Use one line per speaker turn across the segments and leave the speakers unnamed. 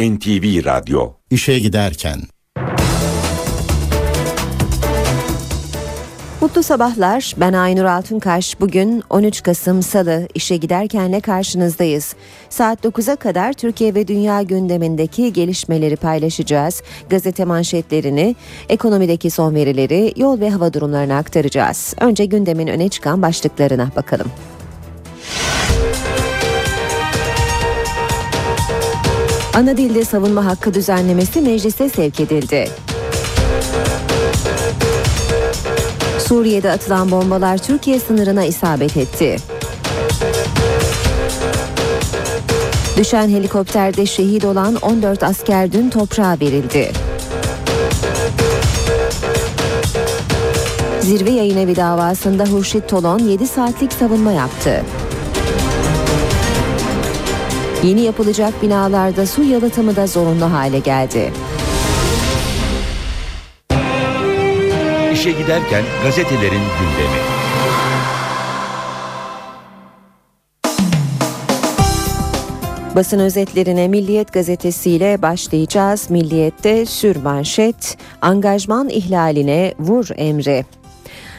NTV Radyo
İşe giderken
Mutlu sabahlar. Ben Aynur Altunkaş. Bugün 13 Kasım Salı işe giderkenle karşınızdayız. Saat 9'a kadar Türkiye ve dünya gündemindeki gelişmeleri paylaşacağız. Gazete manşetlerini, ekonomideki son verileri, yol ve hava durumlarını aktaracağız. Önce gündemin öne çıkan başlıklarına bakalım. Ana dilde savunma hakkı düzenlemesi meclise sevk edildi. Suriye'de atılan bombalar Türkiye sınırına isabet etti. Düşen helikopterde şehit olan 14 asker dün toprağa verildi. Zirve yayın evi davasında Hurşit Tolon 7 saatlik savunma yaptı. Yeni yapılacak binalarda su yalıtımı da zorunlu hale geldi.
İşe giderken gazetelerin gündemi.
Basın özetlerine Milliyet gazetesiyle başlayacağız. Milliyet'te sür manşet, angajman ihlaline vur emri.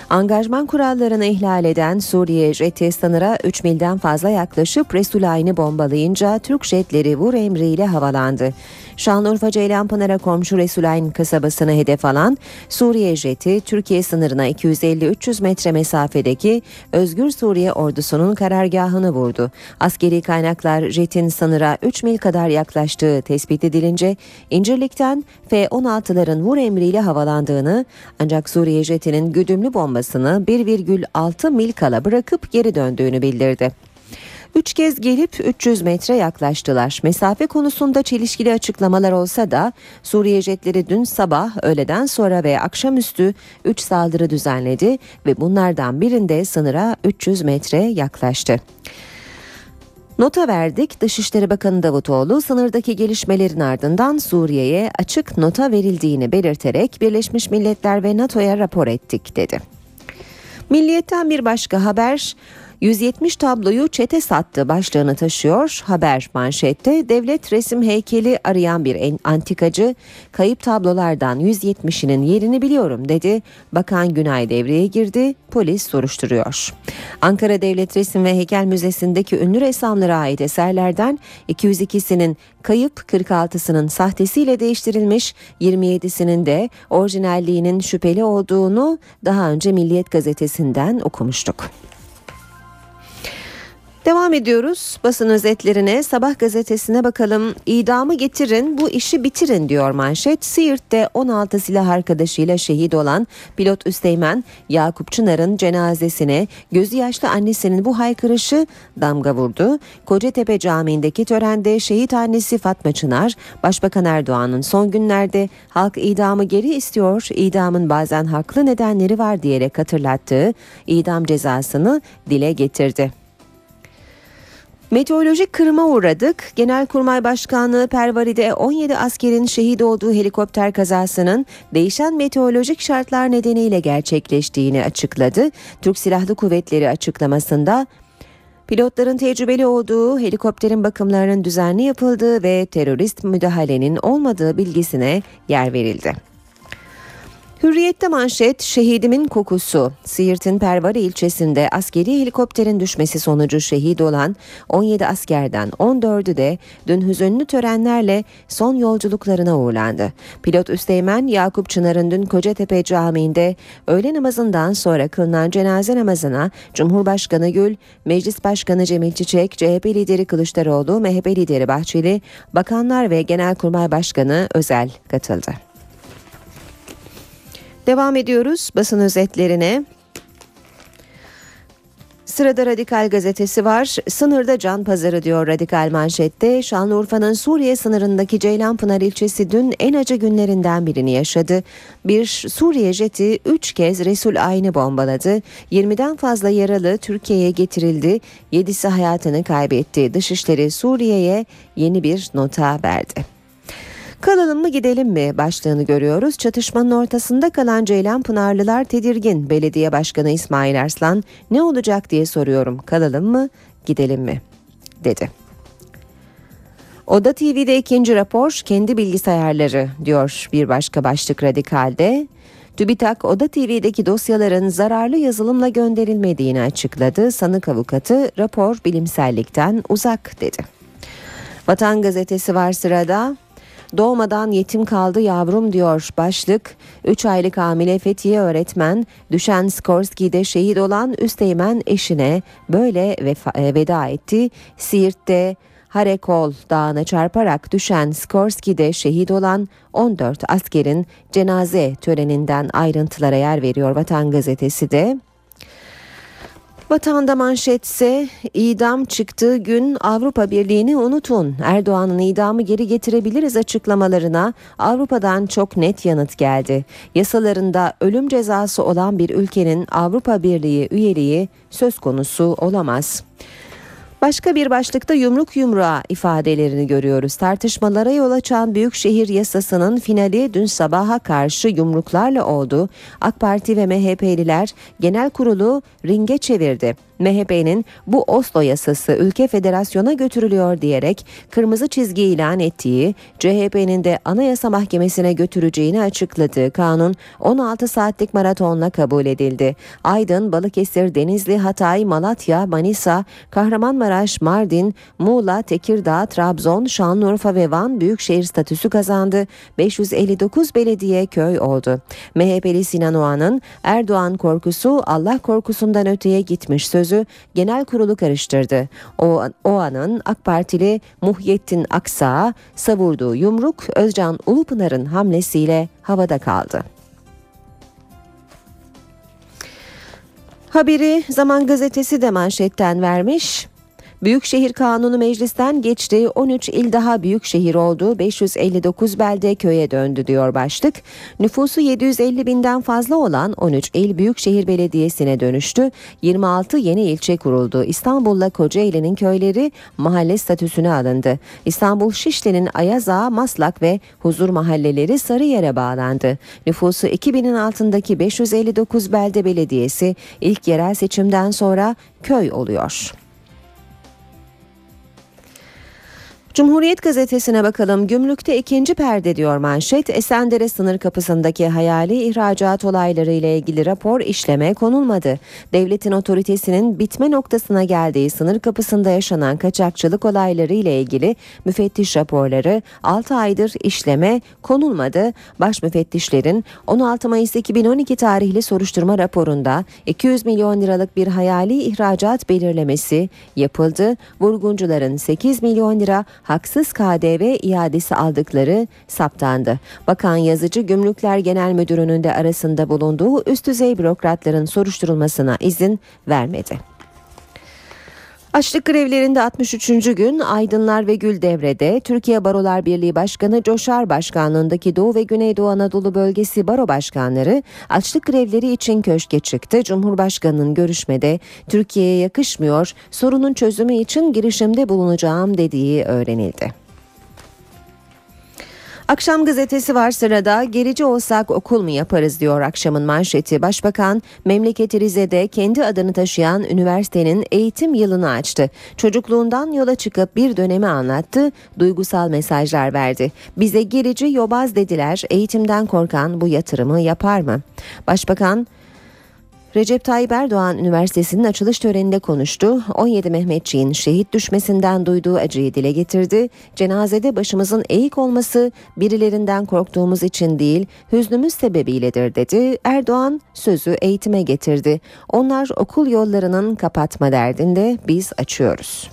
Angajman kurallarını ihlal eden Suriye jeti sınıra 3 milden fazla yaklaşıp Resulayn'ı bombalayınca Türk jetleri vur emriyle havalandı. Şanlıurfa Ceylanpınar'a komşu Resulayn kasabasını hedef alan Suriye jeti Türkiye sınırına 250-300 metre mesafedeki Özgür Suriye ordusunun karargahını vurdu. Askeri kaynaklar jetin sınıra 3 mil kadar yaklaştığı tespit edilince İncirlik'ten F-16'ların vur emriyle havalandığını ancak Suriye jetinin güdümlü bombasını 1,6 mil kala bırakıp geri döndüğünü bildirdi. Üç kez gelip 300 metre yaklaştılar. Mesafe konusunda çelişkili açıklamalar olsa da Suriye jetleri dün sabah, öğleden sonra ve akşamüstü 3 saldırı düzenledi ve bunlardan birinde sınıra 300 metre yaklaştı. Nota verdik. Dışişleri Bakanı Davutoğlu sınırdaki gelişmelerin ardından Suriye'ye açık nota verildiğini belirterek Birleşmiş Milletler ve NATO'ya rapor ettik dedi. Milliyetten bir başka haber 170 tabloyu çete sattı başlığını taşıyor. Haber manşette devlet resim heykeli arayan bir antikacı kayıp tablolardan 170'inin yerini biliyorum dedi. Bakan Günay devreye girdi. Polis soruşturuyor. Ankara Devlet Resim ve Heykel Müzesi'ndeki ünlü ressamlara ait eserlerden 202'sinin kayıp 46'sının sahtesiyle değiştirilmiş 27'sinin de orijinalliğinin şüpheli olduğunu daha önce Milliyet gazetesinden okumuştuk. Devam ediyoruz basın özetlerine sabah gazetesine bakalım idamı getirin bu işi bitirin diyor manşet Siirt'te 16 silah arkadaşıyla şehit olan pilot Üsteğmen Yakup Çınar'ın cenazesine gözü yaşlı annesinin bu haykırışı damga vurdu. Kocatepe Camii'ndeki törende şehit annesi Fatma Çınar Başbakan Erdoğan'ın son günlerde halk idamı geri istiyor idamın bazen haklı nedenleri var diyerek hatırlattığı idam cezasını dile getirdi. Meteorolojik kırıma uğradık. Genelkurmay Başkanlığı Pervari'de 17 askerin şehit olduğu helikopter kazasının değişen meteorolojik şartlar nedeniyle gerçekleştiğini açıkladı. Türk Silahlı Kuvvetleri açıklamasında Pilotların tecrübeli olduğu, helikopterin bakımlarının düzenli yapıldığı ve terörist müdahalenin olmadığı bilgisine yer verildi. Hürriyette manşet şehidimin kokusu. Siirt'in Pervari ilçesinde askeri helikopterin düşmesi sonucu şehit olan 17 askerden 14'ü de dün hüzünlü törenlerle son yolculuklarına uğurlandı. Pilot Üsteğmen Yakup Çınar'ın dün Kocatepe Camii'nde öğle namazından sonra kılınan cenaze namazına Cumhurbaşkanı Gül, Meclis Başkanı Cemil Çiçek, CHP lideri Kılıçdaroğlu, MHP lideri Bahçeli, bakanlar ve Genelkurmay Başkanı Özel katıldı. Devam ediyoruz basın özetlerine. Sırada Radikal gazetesi var. Sınırda can pazarı diyor Radikal manşette. Şanlıurfa'nın Suriye sınırındaki Ceylanpınar ilçesi dün en acı günlerinden birini yaşadı. Bir Suriye jeti 3 kez Resul Ayn'ı bombaladı. 20'den fazla yaralı Türkiye'ye getirildi. 7'si hayatını kaybetti. Dışişleri Suriye'ye yeni bir nota verdi. Kalalım mı gidelim mi başlığını görüyoruz. Çatışmanın ortasında kalan Ceylan Pınarlılar tedirgin. Belediye Başkanı İsmail Arslan ne olacak diye soruyorum. Kalalım mı gidelim mi dedi. Oda TV'de ikinci rapor kendi bilgisayarları diyor bir başka başlık radikalde. TÜBİTAK Oda TV'deki dosyaların zararlı yazılımla gönderilmediğini açıkladı. Sanık avukatı rapor bilimsellikten uzak dedi. Vatan gazetesi var sırada. Doğmadan yetim kaldı yavrum diyor başlık. 3 aylık hamile Fethiye öğretmen düşen Skorski'de şehit olan Üsteğmen eşine böyle e, veda etti. Siirt'te Harekol Dağı'na çarparak düşen Skorski'de şehit olan 14 askerin cenaze töreninden ayrıntılara yer veriyor Vatan Gazetesi de. Vatanda manşetse idam çıktığı gün Avrupa Birliği'ni unutun. Erdoğan'ın idamı geri getirebiliriz açıklamalarına Avrupa'dan çok net yanıt geldi. Yasalarında ölüm cezası olan bir ülkenin Avrupa Birliği üyeliği söz konusu olamaz. Başka bir başlıkta yumruk yumruğa ifadelerini görüyoruz. Tartışmalara yol açan Büyükşehir Yasası'nın finali dün sabaha karşı yumruklarla oldu. AK Parti ve MHP'liler genel kurulu ringe çevirdi. MHP'nin bu Oslo yasası ülke federasyona götürülüyor diyerek kırmızı çizgi ilan ettiği, CHP'nin de Anayasa Mahkemesi'ne götüreceğini açıkladığı kanun 16 saatlik maratonla kabul edildi. Aydın, Balıkesir, Denizli, Hatay, Malatya, Manisa, Kahramanmaraş, Mardin, Muğla, Tekirdağ, Trabzon, Şanlıurfa ve Van büyükşehir statüsü kazandı. 559 belediye köy oldu. MHP'li Sinan Oğan'ın Erdoğan korkusu Allah korkusundan öteye gitmiş söz sözü genel kurulu karıştırdı. O, o anın AK Partili Muhyettin Aksa savurduğu yumruk Özcan Ulupınar'ın hamlesiyle havada kaldı. Haberi Zaman Gazetesi de manşetten vermiş. Büyükşehir Kanunu meclisten geçti. 13 il daha büyük şehir oldu. 559 belde köye döndü diyor başlık. Nüfusu 750 binden fazla olan 13 il Büyükşehir Belediyesi'ne dönüştü. 26 yeni ilçe kuruldu. İstanbul'la Kocaeli'nin köyleri mahalle statüsüne alındı. İstanbul Şişli'nin Ayaza, Maslak ve Huzur mahalleleri Sarıyer'e bağlandı. Nüfusu 2000'in altındaki 559 belde belediyesi ilk yerel seçimden sonra köy oluyor. Cumhuriyet gazetesine bakalım. Gümrükte ikinci perde diyor manşet. Esendere sınır kapısındaki hayali ihracat olayları ile ilgili rapor işleme konulmadı. Devletin otoritesinin bitme noktasına geldiği sınır kapısında yaşanan kaçakçılık olayları ile ilgili müfettiş raporları 6 aydır işleme konulmadı. Baş müfettişlerin 16 Mayıs 2012 tarihli soruşturma raporunda 200 milyon liralık bir hayali ihracat belirlemesi yapıldı. Vurguncuların 8 milyon lira haksız KDV iadesi aldıkları saptandı. Bakan Yazıcı Gümrükler Genel Müdürü'nün de arasında bulunduğu üst düzey bürokratların soruşturulmasına izin vermedi. Açlık grevlerinde 63. gün Aydınlar ve Güldevrede Türkiye Barolar Birliği Başkanı Coşar Başkanlığındaki Doğu ve Güneydoğu Anadolu Bölgesi Baro Başkanları açlık grevleri için köşke çıktı. Cumhurbaşkanının görüşmede Türkiye'ye yakışmıyor, sorunun çözümü için girişimde bulunacağım dediği öğrenildi. Akşam gazetesi var sırada gerici olsak okul mu yaparız diyor akşamın manşeti. Başbakan memleketi Rize'de kendi adını taşıyan üniversitenin eğitim yılını açtı. Çocukluğundan yola çıkıp bir dönemi anlattı, duygusal mesajlar verdi. Bize gerici yobaz dediler, eğitimden korkan bu yatırımı yapar mı? Başbakan Recep Tayyip Erdoğan Üniversitesi'nin açılış töreninde konuştu. 17 Mehmetçiğin şehit düşmesinden duyduğu acıyı dile getirdi. Cenazede başımızın eğik olması birilerinden korktuğumuz için değil, hüznümüz sebebiyledir dedi. Erdoğan sözü eğitime getirdi. Onlar okul yollarının kapatma derdinde biz açıyoruz.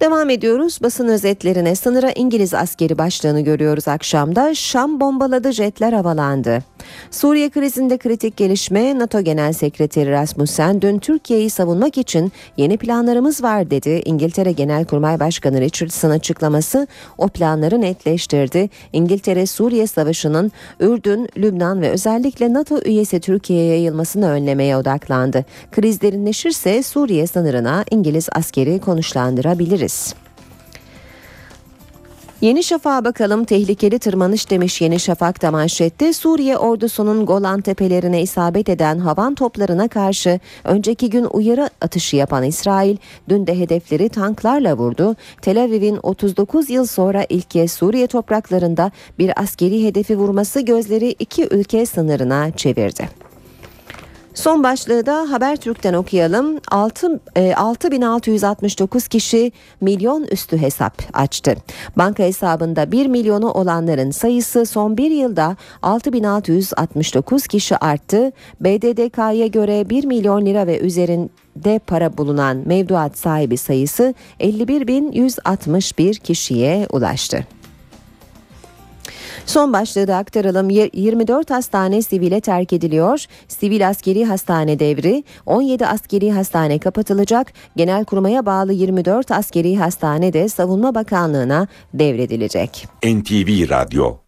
Devam ediyoruz basın özetlerine. Sınıra İngiliz askeri başlığını görüyoruz akşamda. Şam bombaladı jetler havalandı. Suriye krizinde kritik gelişme NATO Genel Sekreteri Rasmussen dün Türkiye'yi savunmak için yeni planlarımız var dedi. İngiltere Genelkurmay Başkanı Richardson açıklaması o planları netleştirdi. İngiltere Suriye Savaşı'nın Ürdün, Lübnan ve özellikle NATO üyesi Türkiye'ye yayılmasını önlemeye odaklandı. Kriz derinleşirse Suriye sınırına İngiliz askeri konuşlandırabiliriz. Yeni Şafak'a bakalım tehlikeli tırmanış demiş Yeni Şafak da manşette Suriye ordusunun Golan tepelerine isabet eden havan toplarına karşı önceki gün uyarı atışı yapan İsrail dün de hedefleri tanklarla vurdu. Tel Aviv'in 39 yıl sonra ilk kez Suriye topraklarında bir askeri hedefi vurması gözleri iki ülke sınırına çevirdi. Son başlığı da Habertürk'ten okuyalım. 6, e, 6669 kişi milyon üstü hesap açtı. Banka hesabında 1 milyonu olanların sayısı son bir yılda 6669 kişi arttı. BDDK'ya göre 1 milyon lira ve üzerinde para bulunan mevduat sahibi sayısı 51.161 kişiye ulaştı. Son başlığı da aktaralım. 24 hastane sivile terk ediliyor. Sivil askeri hastane devri 17 askeri hastane kapatılacak. Genelkurmay'a bağlı 24 askeri hastane de Savunma Bakanlığı'na devredilecek.
NTV Radyo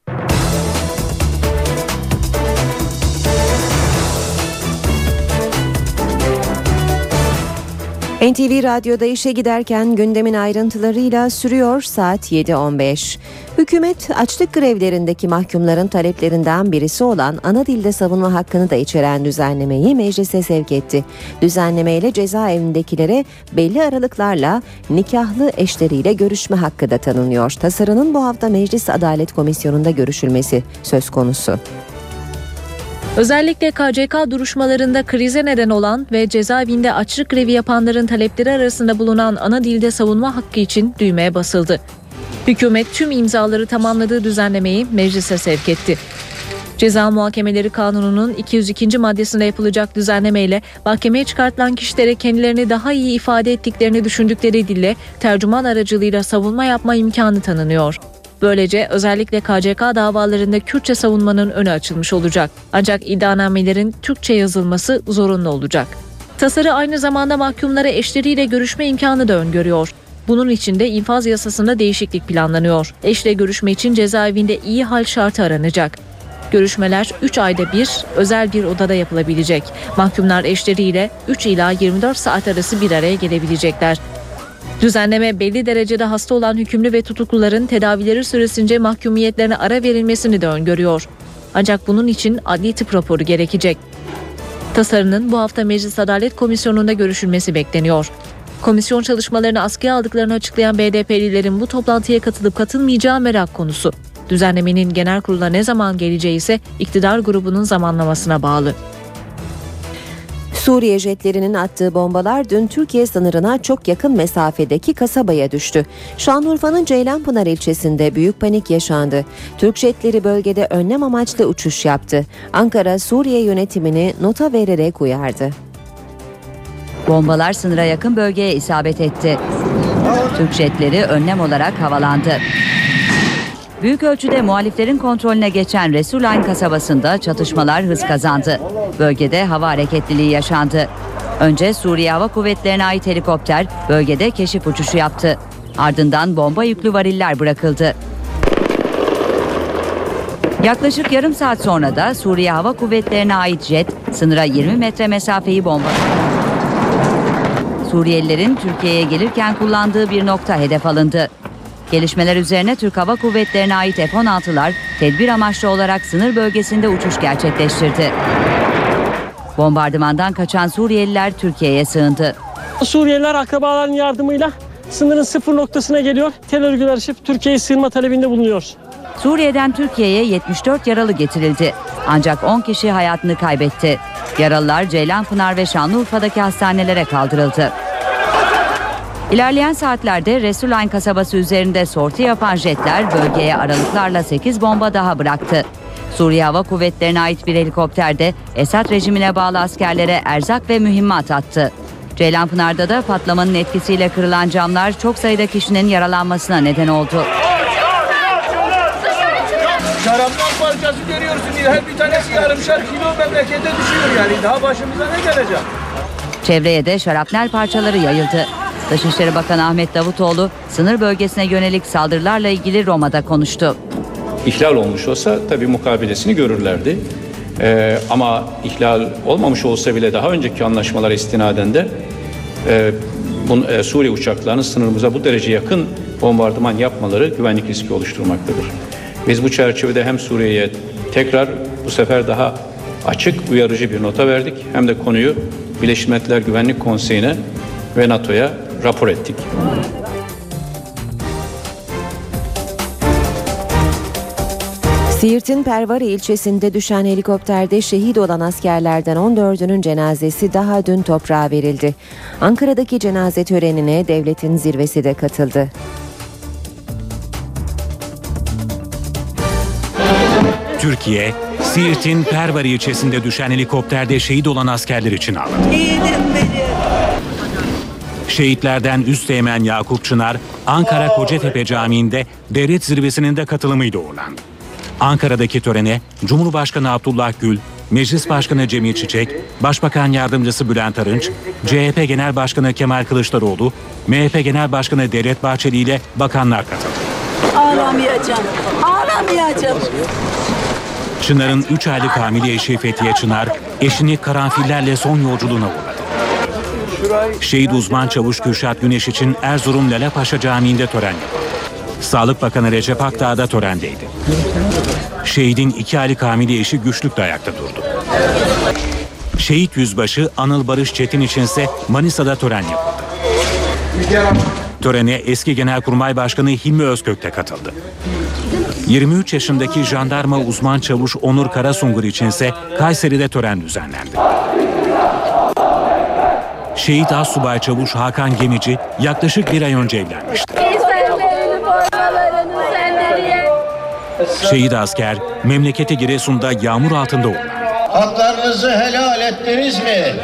NTV Radyo'da işe giderken gündemin ayrıntılarıyla sürüyor saat 7.15. Hükümet açlık grevlerindeki mahkumların taleplerinden birisi olan ana dilde savunma hakkını da içeren düzenlemeyi meclise sevk etti. Düzenlemeyle cezaevindekilere belli aralıklarla nikahlı eşleriyle görüşme hakkı da tanınıyor. Tasarının bu hafta Meclis Adalet Komisyonu'nda görüşülmesi söz konusu.
Özellikle KCK duruşmalarında krize neden olan ve cezaevinde açlık grevi yapanların talepleri arasında bulunan ana dilde savunma hakkı için düğmeye basıldı. Hükümet tüm imzaları tamamladığı düzenlemeyi meclise sevk etti. Ceza Muhakemeleri Kanunu'nun 202. maddesinde yapılacak düzenlemeyle mahkemeye çıkartılan kişilere kendilerini daha iyi ifade ettiklerini düşündükleri dille tercüman aracılığıyla savunma yapma imkanı tanınıyor. Böylece özellikle KCK davalarında Kürtçe savunmanın önü açılmış olacak. Ancak iddianamelerin Türkçe yazılması zorunlu olacak. Tasarı aynı zamanda mahkumlara eşleriyle görüşme imkanı da öngörüyor. Bunun için de infaz yasasında değişiklik planlanıyor. Eşle görüşme için cezaevinde iyi hal şartı aranacak. Görüşmeler 3 ayda bir özel bir odada yapılabilecek. Mahkumlar eşleriyle 3 ila 24 saat arası bir araya gelebilecekler. Düzenleme belli derecede hasta olan hükümlü ve tutukluların tedavileri süresince mahkumiyetlerine ara verilmesini de öngörüyor. Ancak bunun için adli tıp raporu gerekecek. Tasarının bu hafta Meclis Adalet Komisyonu'nda görüşülmesi bekleniyor. Komisyon çalışmalarını askıya aldıklarını açıklayan BDP'lilerin bu toplantıya katılıp katılmayacağı merak konusu. Düzenlemenin genel kurula ne zaman geleceği ise iktidar grubunun zamanlamasına bağlı.
Suriye jetlerinin attığı bombalar dün Türkiye sınırına çok yakın mesafedeki kasabaya düştü. Şanlıurfa'nın Ceylanpınar ilçesinde büyük panik yaşandı. Türk jetleri bölgede önlem amaçlı uçuş yaptı. Ankara Suriye yönetimini nota vererek uyardı.
Bombalar sınıra yakın bölgeye isabet etti. Türk jetleri önlem olarak havalandı. Büyük ölçüde muhaliflerin kontrolüne geçen Resulayn kasabasında çatışmalar hız kazandı. Bölgede hava hareketliliği yaşandı. Önce Suriye Hava Kuvvetleri'ne ait helikopter bölgede keşif uçuşu yaptı. Ardından bomba yüklü variller bırakıldı. Yaklaşık yarım saat sonra da Suriye Hava Kuvvetleri'ne ait jet sınıra 20 metre mesafeyi bombaladı. Suriyelilerin Türkiye'ye gelirken kullandığı bir nokta hedef alındı. Gelişmeler üzerine Türk Hava Kuvvetleri'ne ait F-16'lar tedbir amaçlı olarak sınır bölgesinde uçuş gerçekleştirdi. Bombardımandan kaçan Suriyeliler Türkiye'ye sığındı.
Suriyeliler akrabaların yardımıyla sınırın sıfır noktasına geliyor. Tel örgüler açıp Türkiye'ye sığınma talebinde bulunuyor.
Suriye'den Türkiye'ye 74 yaralı getirildi. Ancak 10 kişi hayatını kaybetti. Yaralılar Ceylanpınar ve Şanlıurfa'daki hastanelere kaldırıldı. İlerleyen saatlerde Resulayn kasabası üzerinde sorti yapan jetler bölgeye aralıklarla 8 bomba daha bıraktı. Suriye Hava Kuvvetleri'ne ait bir helikopterde Esad rejimine bağlı askerlere erzak ve mühimmat attı. Ceylanpınar'da da patlamanın etkisiyle kırılan camlar çok sayıda kişinin yaralanmasına neden oldu.
Şaraptan parçası görüyorsun her bir tanesi yarımşar kilo memlekete düşüyor yani daha başımıza ne gelecek?
Çevreye de şarapnel parçaları yayıldı. Dışişleri Bakanı Ahmet Davutoğlu sınır bölgesine yönelik saldırılarla ilgili Roma'da konuştu.
İhlal olmuş olsa tabii mukabilesini görürlerdi. Ee, ama ihlal olmamış olsa bile daha önceki anlaşmalara istinaden de e, bun, e, Suriye uçaklarının sınırımıza bu derece yakın bombardıman yapmaları güvenlik riski oluşturmaktadır. Biz bu çerçevede hem Suriye'ye tekrar bu sefer daha açık uyarıcı bir nota verdik hem de konuyu Birleşmiş Milletler Güvenlik Konseyi'ne ve NATO'ya rapor ettik.
Siirt'in Pervari ilçesinde düşen helikopterde şehit olan askerlerden 14'ünün cenazesi daha dün toprağa verildi. Ankara'daki cenaze törenine devletin zirvesi de katıldı.
Türkiye, Siirt'in Pervari ilçesinde düşen helikopterde şehit olan askerler için ağladı. Şehitlerden Üsteğmen Yakup Çınar, Ankara Kocatepe Camii'nde devlet zirvesinin de katılımıyla uğurlandı. Ankara'daki törene Cumhurbaşkanı Abdullah Gül, Meclis Başkanı Cemil Çiçek, Başbakan Yardımcısı Bülent Arınç, CHP Genel Başkanı Kemal Kılıçdaroğlu, MHP Genel Başkanı Devlet Bahçeli ile bakanlar katıldı.
Ağlamayacağım. Ağlamayacağım.
Çınar'ın 3 aylık hamile eşi Fethiye Çınar, eşini karanfillerle son yolculuğuna uğradı. Şehit uzman çavuş Kürşat Güneş için Erzurum Lalepaşa Camii'nde tören yapıldı. Sağlık Bakanı Recep Akdağ da törendeydi. Şehidin 2 aylık hamile eşi güçlükle ayakta durdu. Şehit yüzbaşı Anıl Barış Çetin içinse Manisa'da tören yapıldı. Törene eski Genelkurmay Başkanı Hilmi Özkök de katıldı. 23 yaşındaki jandarma uzman çavuş Onur Karasungur içinse Kayseri'de tören düzenlendi. Şehit Assubay Çavuş Hakan Gemici yaklaşık bir ay önce evlenmişti. Şehit asker memleketi Giresun'da yağmur altında uğurlandı.
Haklarınızı helal ettiniz mi?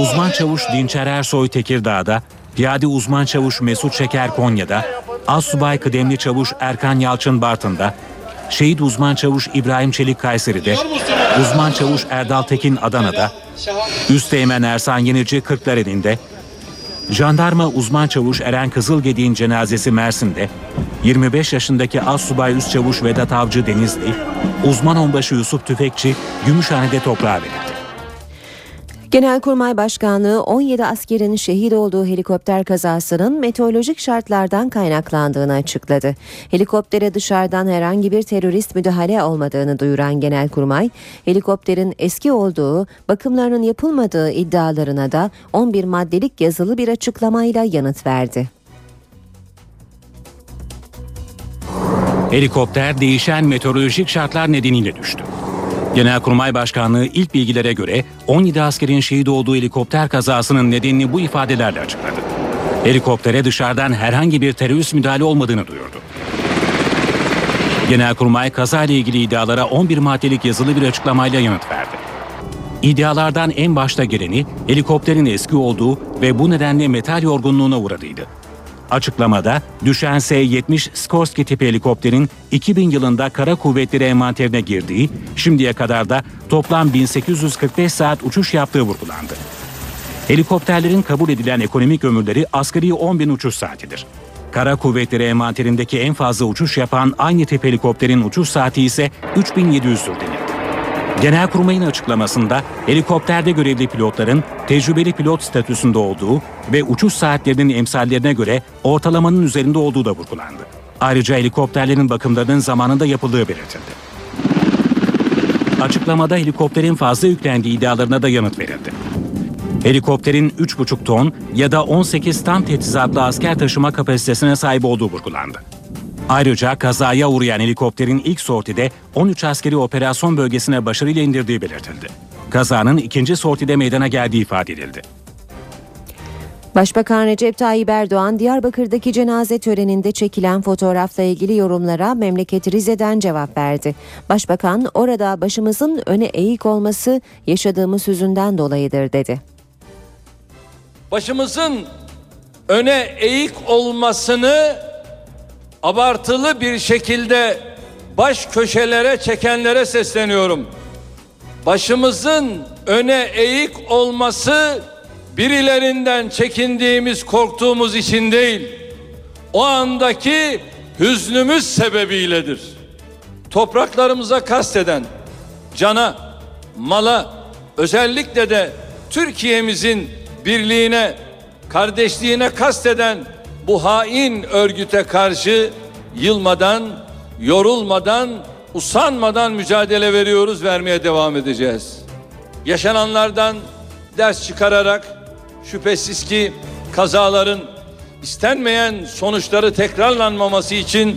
Uzman çavuş Dinçer Ersoy Tekirdağ'da, piyade uzman çavuş Mesut Şeker Konya'da, Assubay kıdemli çavuş Erkan Yalçın Bartın'da, şehit uzman çavuş İbrahim Çelik Kayseri'de, uzman çavuş Erdal Tekin Adana'da, Üsteğmen Ersan Yenici Kırklareli'nde, jandarma uzman çavuş Eren Kızılgedi'nin cenazesi Mersin'de, 25 yaşındaki Assubay Üst Çavuş Vedat Avcı Denizli, uzman onbaşı Yusuf Tüfekçi Gümüşhane'de toprağa verildi.
Genelkurmay Başkanlığı 17 askerin şehit olduğu helikopter kazasının meteorolojik şartlardan kaynaklandığını açıkladı. Helikoptere dışarıdan herhangi bir terörist müdahale olmadığını duyuran Genelkurmay, helikopterin eski olduğu, bakımlarının yapılmadığı iddialarına da 11 maddelik yazılı bir açıklamayla yanıt verdi.
Helikopter değişen meteorolojik şartlar nedeniyle düştü. Genelkurmay Başkanlığı ilk bilgilere göre 17 askerin şehit olduğu helikopter kazasının nedenini bu ifadelerle açıkladı. Helikoptere dışarıdan herhangi bir terörist müdahale olmadığını duyurdu. Genelkurmay kazayla ilgili iddialara 11 maddelik yazılı bir açıklamayla yanıt verdi. İddialardan en başta geleni helikopterin eski olduğu ve bu nedenle metal yorgunluğuna uğradığıydı. Açıklamada düşen S-70 Skorsky tipi helikopterin 2000 yılında kara kuvvetleri envanterine girdiği, şimdiye kadar da toplam 1845 saat uçuş yaptığı vurgulandı. Helikopterlerin kabul edilen ekonomik ömürleri asgari 10 bin uçuş saatidir. Kara kuvvetleri envanterindeki en fazla uçuş yapan aynı tip helikopterin uçuş saati ise 3700'dür denildi. Genelkurmay'ın açıklamasında helikopterde görevli pilotların tecrübeli pilot statüsünde olduğu ve uçuş saatlerinin emsallerine göre ortalamanın üzerinde olduğu da vurgulandı. Ayrıca helikopterlerin bakımlarının zamanında yapıldığı belirtildi. Açıklamada helikopterin fazla yüklendiği iddialarına da yanıt verildi. Helikopterin 3,5 ton ya da 18 tam teçhizatlı asker taşıma kapasitesine sahip olduğu vurgulandı. Ayrıca kazaya uğrayan helikopterin ilk sortide 13 askeri operasyon bölgesine başarıyla indirdiği belirtildi. Kazanın ikinci sortide meydana geldiği ifade edildi.
Başbakan Recep Tayyip Erdoğan Diyarbakır'daki cenaze töreninde çekilen fotoğrafla ilgili yorumlara memleket Rize'den cevap verdi. Başbakan orada başımızın öne eğik olması yaşadığımız hüzünden dolayıdır dedi.
Başımızın öne eğik olmasını abartılı bir şekilde baş köşelere çekenlere sesleniyorum. Başımızın öne eğik olması birilerinden çekindiğimiz, korktuğumuz için değil. O andaki hüznümüz sebebiyledir. Topraklarımıza kasteden cana, mala, özellikle de Türkiye'mizin birliğine, kardeşliğine kasteden bu hain örgüte karşı yılmadan, yorulmadan, usanmadan mücadele veriyoruz, vermeye devam edeceğiz. Yaşananlardan ders çıkararak şüphesiz ki kazaların istenmeyen sonuçları tekrarlanmaması için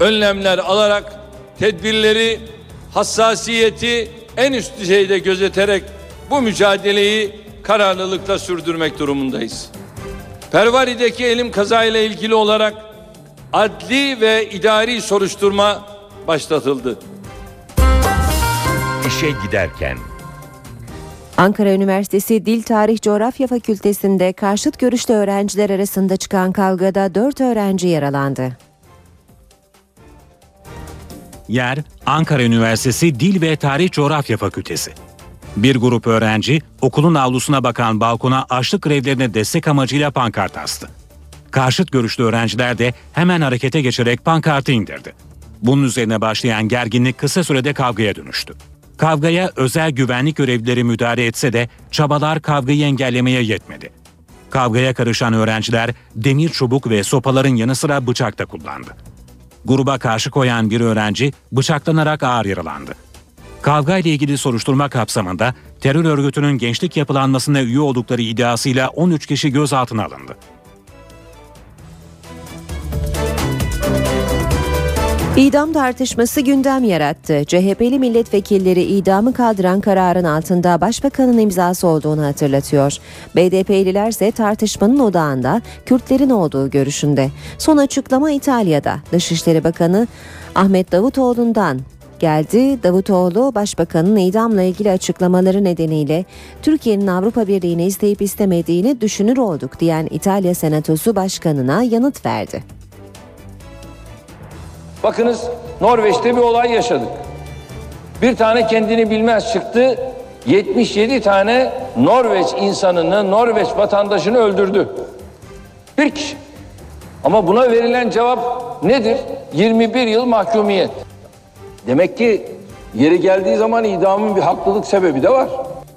önlemler alarak tedbirleri, hassasiyeti en üst düzeyde gözeterek bu mücadeleyi kararlılıkla sürdürmek durumundayız. Pervari'deki elim kazayla ilgili olarak adli ve idari soruşturma başlatıldı.
İşe giderken
Ankara Üniversitesi Dil Tarih Coğrafya Fakültesi'nde karşıt görüşte öğrenciler arasında çıkan kavgada 4 öğrenci yaralandı.
Yer Ankara Üniversitesi Dil ve Tarih Coğrafya Fakültesi. Bir grup öğrenci okulun avlusuna bakan balkona açlık grevlerine destek amacıyla pankart astı. Karşıt görüşlü öğrenciler de hemen harekete geçerek pankartı indirdi. Bunun üzerine başlayan gerginlik kısa sürede kavgaya dönüştü. Kavgaya özel güvenlik görevlileri müdahale etse de çabalar kavgayı engellemeye yetmedi. Kavgaya karışan öğrenciler demir çubuk ve sopaların yanı sıra bıçak da kullandı. Gruba karşı koyan bir öğrenci bıçaklanarak ağır yaralandı. Kavga ile ilgili soruşturma kapsamında terör örgütünün gençlik yapılanmasına üye oldukları iddiasıyla 13 kişi gözaltına alındı.
İdam tartışması gündem yarattı. CHP'li milletvekilleri idamı kaldıran kararın altında başbakanın imzası olduğunu hatırlatıyor. BDP'liler ise tartışmanın odağında Kürtlerin olduğu görüşünde. Son açıklama İtalya'da. Dışişleri Bakanı Ahmet Davutoğlu'ndan geldi. Davutoğlu başbakanın idamla ilgili açıklamaları nedeniyle Türkiye'nin Avrupa Birliği'ni isteyip istemediğini düşünür olduk diyen İtalya Senatosu Başkanı'na yanıt verdi.
Bakınız Norveç'te bir olay yaşadık. Bir tane kendini bilmez çıktı. 77 tane Norveç insanını, Norveç vatandaşını öldürdü. Bir kişi. Ama buna verilen cevap nedir? 21 yıl mahkumiyet. Demek ki yeri geldiği zaman idamın bir haklılık sebebi de var.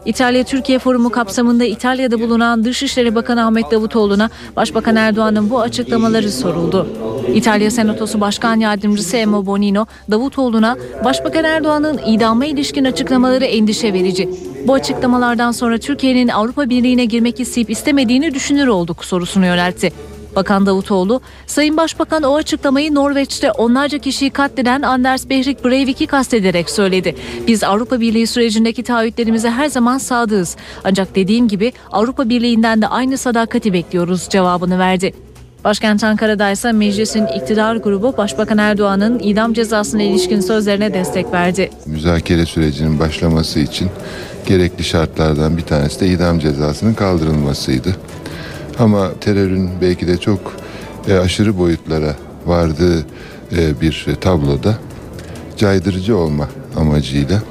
İtalya-Türkiye Forumu kapsamında İtalya'da bulunan Dışişleri Bakanı Ahmet Davutoğlu'na Başbakan Erdoğan'ın bu açıklamaları soruldu. İtalya Senatosu Başkan Yardımcısı Emmo Bonino, Davutoğlu'na Başbakan Erdoğan'ın idama ilişkin açıklamaları endişe verici. Bu açıklamalardan sonra Türkiye'nin Avrupa Birliği'ne girmek isteyip istemediğini düşünür olduk sorusunu yöneltti. Bakan Davutoğlu, Sayın Başbakan o açıklamayı Norveç'te onlarca kişiyi katleden Anders Behring Breivik'i kastederek söyledi. Biz Avrupa Birliği sürecindeki taahhütlerimize her zaman sadığız. Ancak dediğim gibi Avrupa Birliği'nden de aynı sadakati bekliyoruz cevabını verdi. Başkent Ankara'da ise meclisin iktidar grubu Başbakan Erdoğan'ın idam cezasına ilişkin sözlerine destek verdi.
Müzakere sürecinin başlaması için gerekli şartlardan bir tanesi de idam cezasının kaldırılmasıydı. Ama terörün belki de çok e, aşırı boyutlara vardığı e, bir tabloda caydırıcı olma amacıyla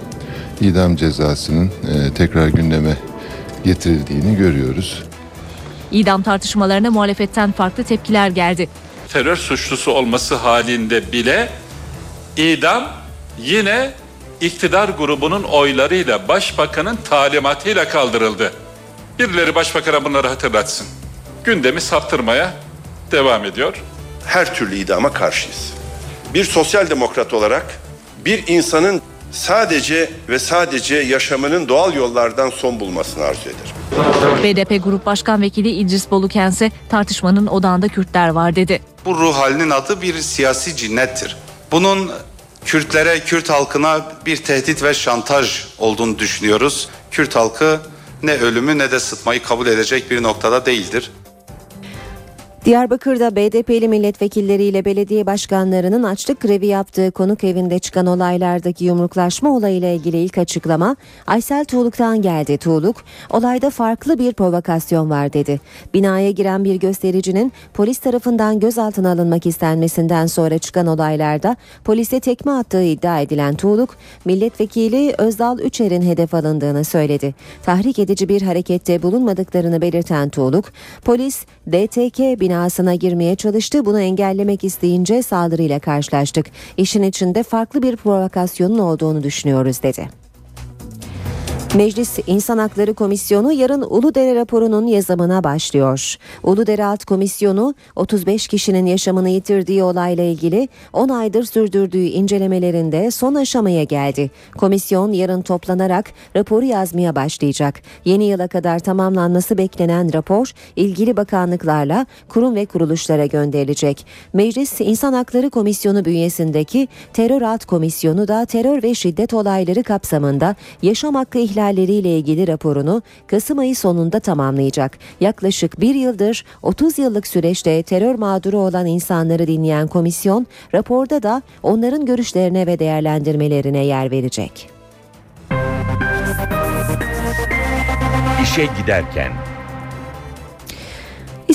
idam cezasının e, tekrar gündeme getirildiğini görüyoruz.
İdam tartışmalarına muhalefetten farklı tepkiler geldi.
terör suçlusu olması halinde bile idam yine iktidar grubunun oylarıyla başbakanın talimatıyla kaldırıldı. Birileri başbakana bunları hatırlatsın. Gündemi saptırmaya devam ediyor.
her türlü idama karşıyız. Bir sosyal demokrat olarak bir insanın sadece ve sadece yaşamının doğal yollardan son bulmasını arzu ederim.
BDP Grup Başkan Vekili İdris Bolukense tartışmanın odağında Kürtler var dedi.
Bu ruh halinin adı bir siyasi cinnettir. Bunun Kürtlere, Kürt halkına bir tehdit ve şantaj olduğunu düşünüyoruz. Kürt halkı ne ölümü ne de sıtmayı kabul edecek bir noktada değildir.
Diyarbakır'da BDP'li milletvekilleriyle belediye başkanlarının açlık grevi yaptığı konuk evinde çıkan olaylardaki yumruklaşma olayıyla ilgili ilk açıklama Aysel Tuğluk'tan geldi. Tuğluk, olayda farklı bir provokasyon var dedi. Binaya giren bir göstericinin polis tarafından gözaltına alınmak istenmesinden sonra çıkan olaylarda polise tekme attığı iddia edilen Tuğluk, milletvekili Özdal Üçer'in hedef alındığını söyledi. Tahrik edici bir harekette bulunmadıklarını belirten Tuğluk, polis DTK binasına girmeye çalıştı. Bunu engellemek isteyince saldırıyla karşılaştık. İşin içinde farklı bir provokasyonun olduğunu düşünüyoruz dedi. Meclis İnsan Hakları Komisyonu yarın Uludere raporunun yazımına başlıyor. Uludere Alt Komisyonu 35 kişinin yaşamını yitirdiği olayla ilgili 10 aydır sürdürdüğü incelemelerinde son aşamaya geldi. Komisyon yarın toplanarak raporu yazmaya başlayacak. Yeni yıla kadar tamamlanması beklenen rapor ilgili bakanlıklarla kurum ve kuruluşlara gönderilecek. Meclis İnsan Hakları Komisyonu bünyesindeki Terör Alt Komisyonu da terör ve şiddet olayları kapsamında yaşam hakkı ihlalleriyle ilgili raporunu Kasım ayı sonunda tamamlayacak. Yaklaşık bir yıldır 30 yıllık süreçte terör mağduru olan insanları dinleyen komisyon raporda da onların görüşlerine ve değerlendirmelerine yer verecek.
İşe giderken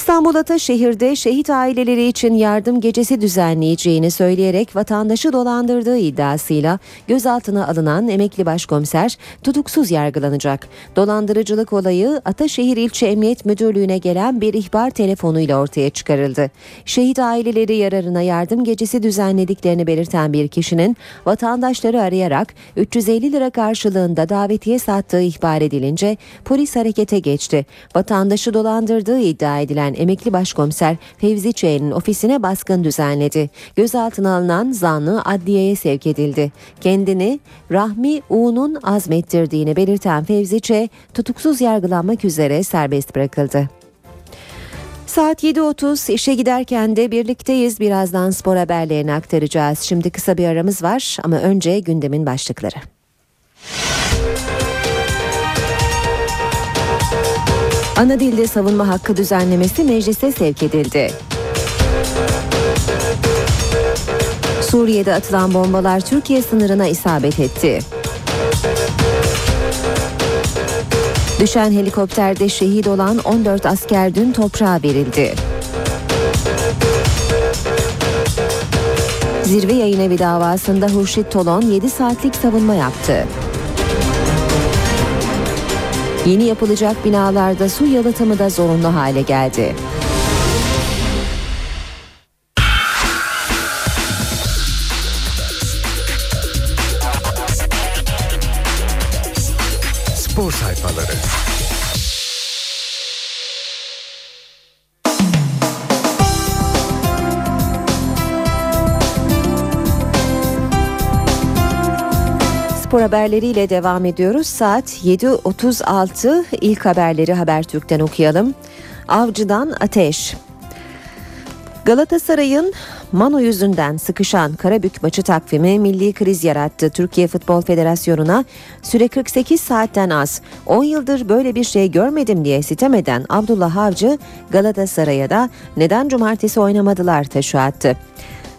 İstanbul Ataşehir'de şehit aileleri için yardım gecesi düzenleyeceğini söyleyerek vatandaşı dolandırdığı iddiasıyla gözaltına alınan emekli başkomiser tutuksuz yargılanacak. Dolandırıcılık olayı Ataşehir İlçe Emniyet Müdürlüğü'ne gelen bir ihbar telefonuyla ortaya çıkarıldı. Şehit aileleri yararına yardım gecesi düzenlediklerini belirten bir kişinin vatandaşları arayarak 350 lira karşılığında davetiye sattığı ihbar edilince polis harekete geçti. Vatandaşı dolandırdığı iddia edilen emekli başkomiser Fevzi Ç'nin ofisine baskın düzenledi. Gözaltına alınan zanlı adliyeye sevk edildi. Kendini Rahmi U'nun azmettirdiğini belirten Fevzi Ç tutuksuz yargılanmak üzere serbest bırakıldı. Saat 7.30 işe giderken de birlikteyiz. Birazdan spor haberlerini aktaracağız. Şimdi kısa bir aramız var ama önce gündemin başlıkları. Ana dilde savunma hakkı düzenlemesi meclise sevk edildi. Suriye'de atılan bombalar Türkiye sınırına isabet etti. Düşen helikopterde şehit olan 14 asker dün toprağa verildi. Zirve yayın evi davasında Hurşit Tolon 7 saatlik savunma yaptı. Yeni yapılacak binalarda su yalıtımı da zorunlu hale geldi. Haberleriyle devam ediyoruz. Saat 7.36 ilk haberleri Habertürk'ten okuyalım. Avcı'dan ateş. Galatasaray'ın Mano yüzünden sıkışan Karabük maçı takvimi milli kriz yarattı. Türkiye Futbol Federasyonu'na süre 48 saatten az. 10 yıldır böyle bir şey görmedim diye sitem eden Abdullah Avcı Galatasaray'a da neden cumartesi oynamadılar taşı attı.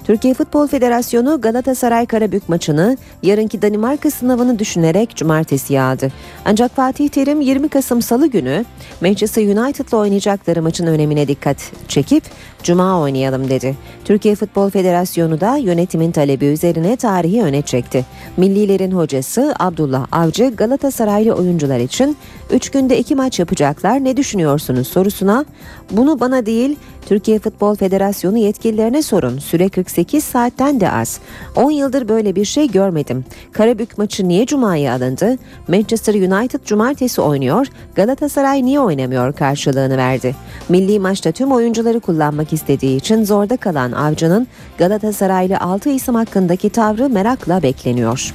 Türkiye Futbol Federasyonu Galatasaray Karabük maçını yarınki Danimarka sınavını düşünerek cumartesiye aldı. Ancak Fatih Terim 20 Kasım Salı günü Manchester United'la oynayacakları maçın önemine dikkat çekip Cuma oynayalım dedi. Türkiye Futbol Federasyonu da yönetimin talebi üzerine tarihi öne çekti. Millilerin hocası Abdullah Avcı Galatasaraylı oyuncular için 3 günde 2 maç yapacaklar ne düşünüyorsunuz sorusuna bunu bana değil Türkiye Futbol Federasyonu yetkililerine sorun. Süre 48 saatten de az. 10 yıldır böyle bir şey görmedim. Karabük maçı niye Cuma'ya alındı? Manchester United cumartesi oynuyor. Galatasaray niye oynamıyor karşılığını verdi. Milli maçta tüm oyuncuları kullanmak istediği için zorda kalan Avcı'nın Galatasaraylı 6 isim hakkındaki tavrı merakla bekleniyor.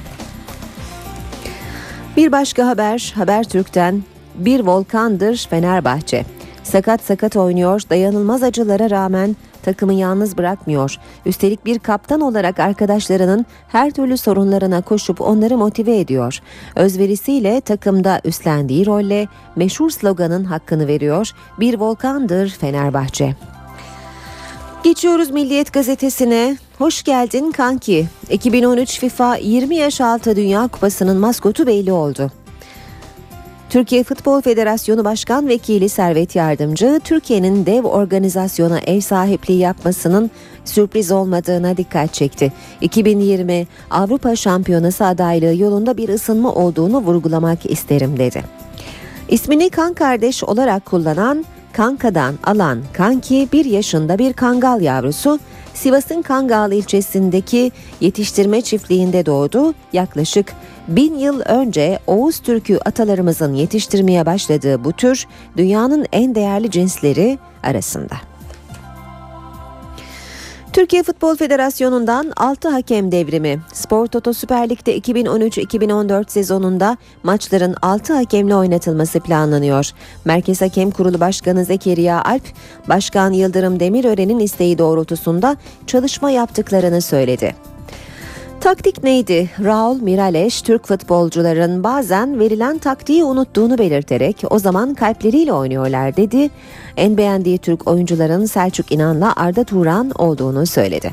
Bir başka haber Habertürk'ten bir volkandır Fenerbahçe. Sakat sakat oynuyor, dayanılmaz acılara rağmen takımı yalnız bırakmıyor. Üstelik bir kaptan olarak arkadaşlarının her türlü sorunlarına koşup onları motive ediyor. Özverisiyle takımda üstlendiği rolle meşhur sloganın hakkını veriyor. Bir volkandır Fenerbahçe. Geçiyoruz Milliyet Gazetesi'ne. Hoş geldin kanki. 2013 FIFA 20 yaş altı Dünya Kupası'nın maskotu belli oldu. Türkiye Futbol Federasyonu Başkan Vekili Servet Yardımcı, Türkiye'nin dev organizasyona ev sahipliği yapmasının sürpriz olmadığına dikkat çekti. 2020 Avrupa Şampiyonası adaylığı yolunda bir ısınma olduğunu vurgulamak isterim dedi. İsmini kan kardeş olarak kullanan Kanka'dan alan Kanki bir yaşında bir kangal yavrusu Sivas'ın Kangal ilçesindeki yetiştirme çiftliğinde doğdu. Yaklaşık Bin yıl önce Oğuz Türk'ü atalarımızın yetiştirmeye başladığı bu tür dünyanın en değerli cinsleri arasında. Türkiye Futbol Federasyonu'ndan 6 hakem devrimi. Spor Toto Süper Lig'de 2013-2014 sezonunda maçların 6 hakemle oynatılması planlanıyor. Merkez Hakem Kurulu Başkanı Zekeriya Alp, Başkan Yıldırım Demirören'in isteği doğrultusunda çalışma yaptıklarını söyledi. Taktik neydi? Raul Miraleş, Türk futbolcuların bazen verilen taktiği unuttuğunu belirterek o zaman kalpleriyle oynuyorlar dedi. En beğendiği Türk oyuncuların Selçuk İnan'la Arda Turan olduğunu söyledi.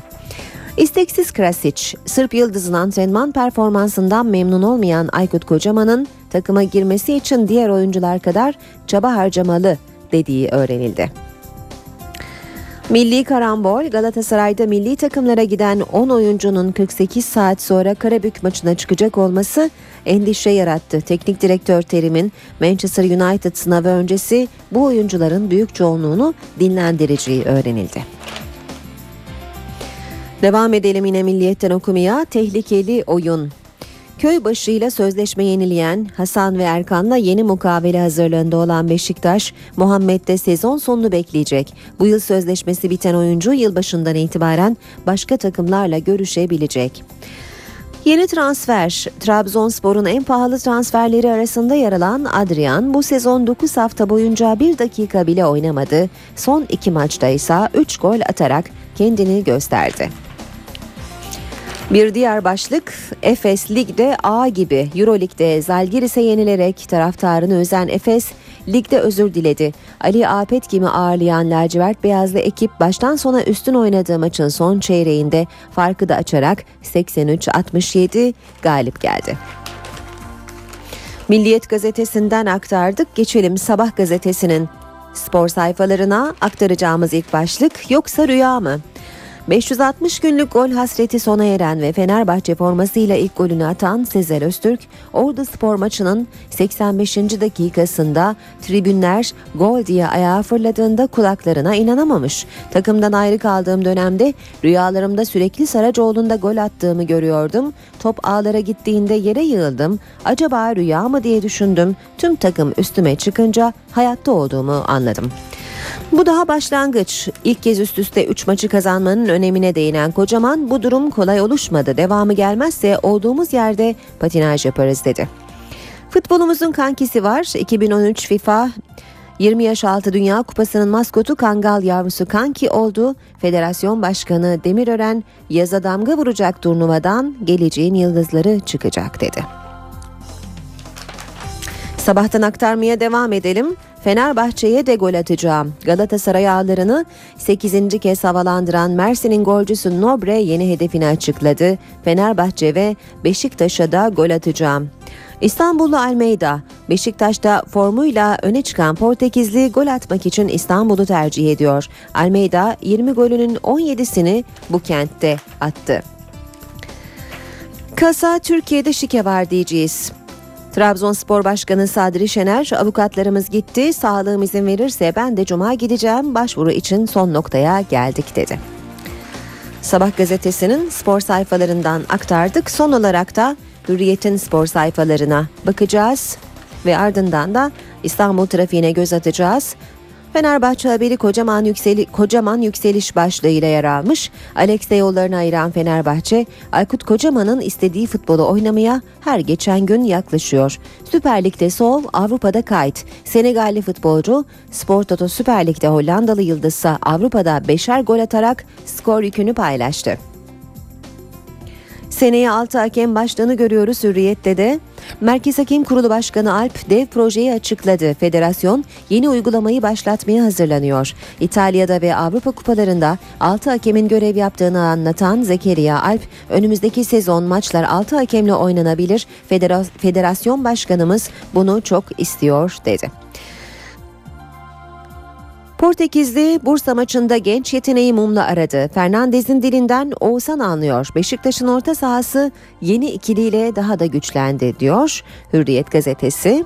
İsteksiz Krasic, Sırp Yıldız'ın antrenman performansından memnun olmayan Aykut Kocaman'ın takıma girmesi için diğer oyuncular kadar çaba harcamalı dediği öğrenildi. Milli karambol Galatasaray'da milli takımlara giden 10 oyuncunun 48 saat sonra Karabük maçına çıkacak olması endişe yarattı. Teknik direktör Terim'in Manchester United sınavı öncesi bu oyuncuların büyük çoğunluğunu dinlendireceği öğrenildi. Devam edelim yine milliyetten okumaya. Tehlikeli oyun. Köy başıyla sözleşme yenileyen Hasan ve Erkan'la yeni mukavele hazırlığında olan Beşiktaş, Muhammed'de sezon sonunu bekleyecek. Bu yıl sözleşmesi biten oyuncu yılbaşından itibaren başka takımlarla görüşebilecek. Yeni transfer, Trabzonspor'un en pahalı transferleri arasında yer alan Adrian bu sezon 9 hafta boyunca bir dakika bile oynamadı. Son iki maçta ise 3 gol atarak kendini gösterdi. Bir diğer başlık Efes Lig'de A gibi Euroleague'de Zalgiris'e yenilerek taraftarını özen Efes ligde özür diledi. Ali Apet gibi ağırlayan lacivert beyazlı ekip baştan sona üstün oynadığı maçın son çeyreğinde farkı da açarak 83-67 galip geldi. Milliyet gazetesinden aktardık. Geçelim Sabah gazetesinin spor sayfalarına aktaracağımız ilk başlık yoksa rüya mı? 560 günlük gol hasreti sona eren ve Fenerbahçe formasıyla ilk golünü atan Sezer Öztürk, Ordu Spor maçının 85. dakikasında tribünler gol diye ayağa fırladığında kulaklarına inanamamış. Takımdan ayrı kaldığım dönemde rüyalarımda sürekli Saracoğlu'nda gol attığımı görüyordum. Top ağlara gittiğinde yere yığıldım. Acaba rüya mı diye düşündüm. Tüm takım üstüme çıkınca hayatta olduğumu anladım. Bu daha başlangıç. İlk kez üst üste 3 maçı kazanmanın önemine değinen Kocaman bu durum kolay oluşmadı. Devamı gelmezse olduğumuz yerde patinaj yaparız dedi. Futbolumuzun kankisi var. 2013 FIFA 20 yaş altı Dünya Kupası'nın maskotu Kangal yavrusu Kanki oldu. Federasyon Başkanı Demirören yaza damga vuracak turnuvadan geleceğin yıldızları çıkacak dedi. Sabahtan aktarmaya devam edelim. Fenerbahçe'ye de gol atacağım. Galatasaray ağlarını 8. kez havalandıran Mersin'in golcüsü Nobre yeni hedefini açıkladı. Fenerbahçe ve Beşiktaş'a da gol atacağım. İstanbullu Almeida, Beşiktaş'ta formuyla öne çıkan Portekizli gol atmak için İstanbul'u tercih ediyor. Almeida 20 golünün 17'sini bu kentte attı. Kasa Türkiye'de şike var diyeceğiz. Trabzonspor Başkanı Sadri Şener, avukatlarımız gitti, sağlığım izin verirse ben de cuma gideceğim, başvuru için son noktaya geldik dedi. Sabah gazetesinin spor sayfalarından aktardık. Son olarak da Hürriyet'in spor sayfalarına bakacağız ve ardından da İstanbul trafiğine göz atacağız. Fenerbahçe haberi kocaman, yükseli, kocaman yükseliş başlığıyla yer almış. Alex'e yollarını ayıran Fenerbahçe, Aykut Kocaman'ın istediği futbolu oynamaya her geçen gün yaklaşıyor. Süper Lig'de sol, Avrupa'da kayıt. Senegalli futbolcu Spor Toto Süper Lig'de Hollandalı yıldızsa Avrupa'da beşer gol atarak skor yükünü paylaştı. Seneye 6 hakem başlığını görüyoruz Hürriyet'te de. Merkez Hakem Kurulu Başkanı Alp dev projeyi açıkladı. Federasyon yeni uygulamayı başlatmaya hazırlanıyor. İtalya'da ve Avrupa kupalarında 6 hakemin görev yaptığını anlatan Zekeriya Alp, önümüzdeki sezon maçlar 6 hakemle oynanabilir. Federasyon Başkanımız bunu çok istiyor dedi. Portekizli Bursa maçında genç yeteneği mumla aradı. Fernandez'in dilinden Oğuzhan anlıyor. Beşiktaş'ın orta sahası yeni ikiliyle daha da güçlendi diyor Hürriyet gazetesi.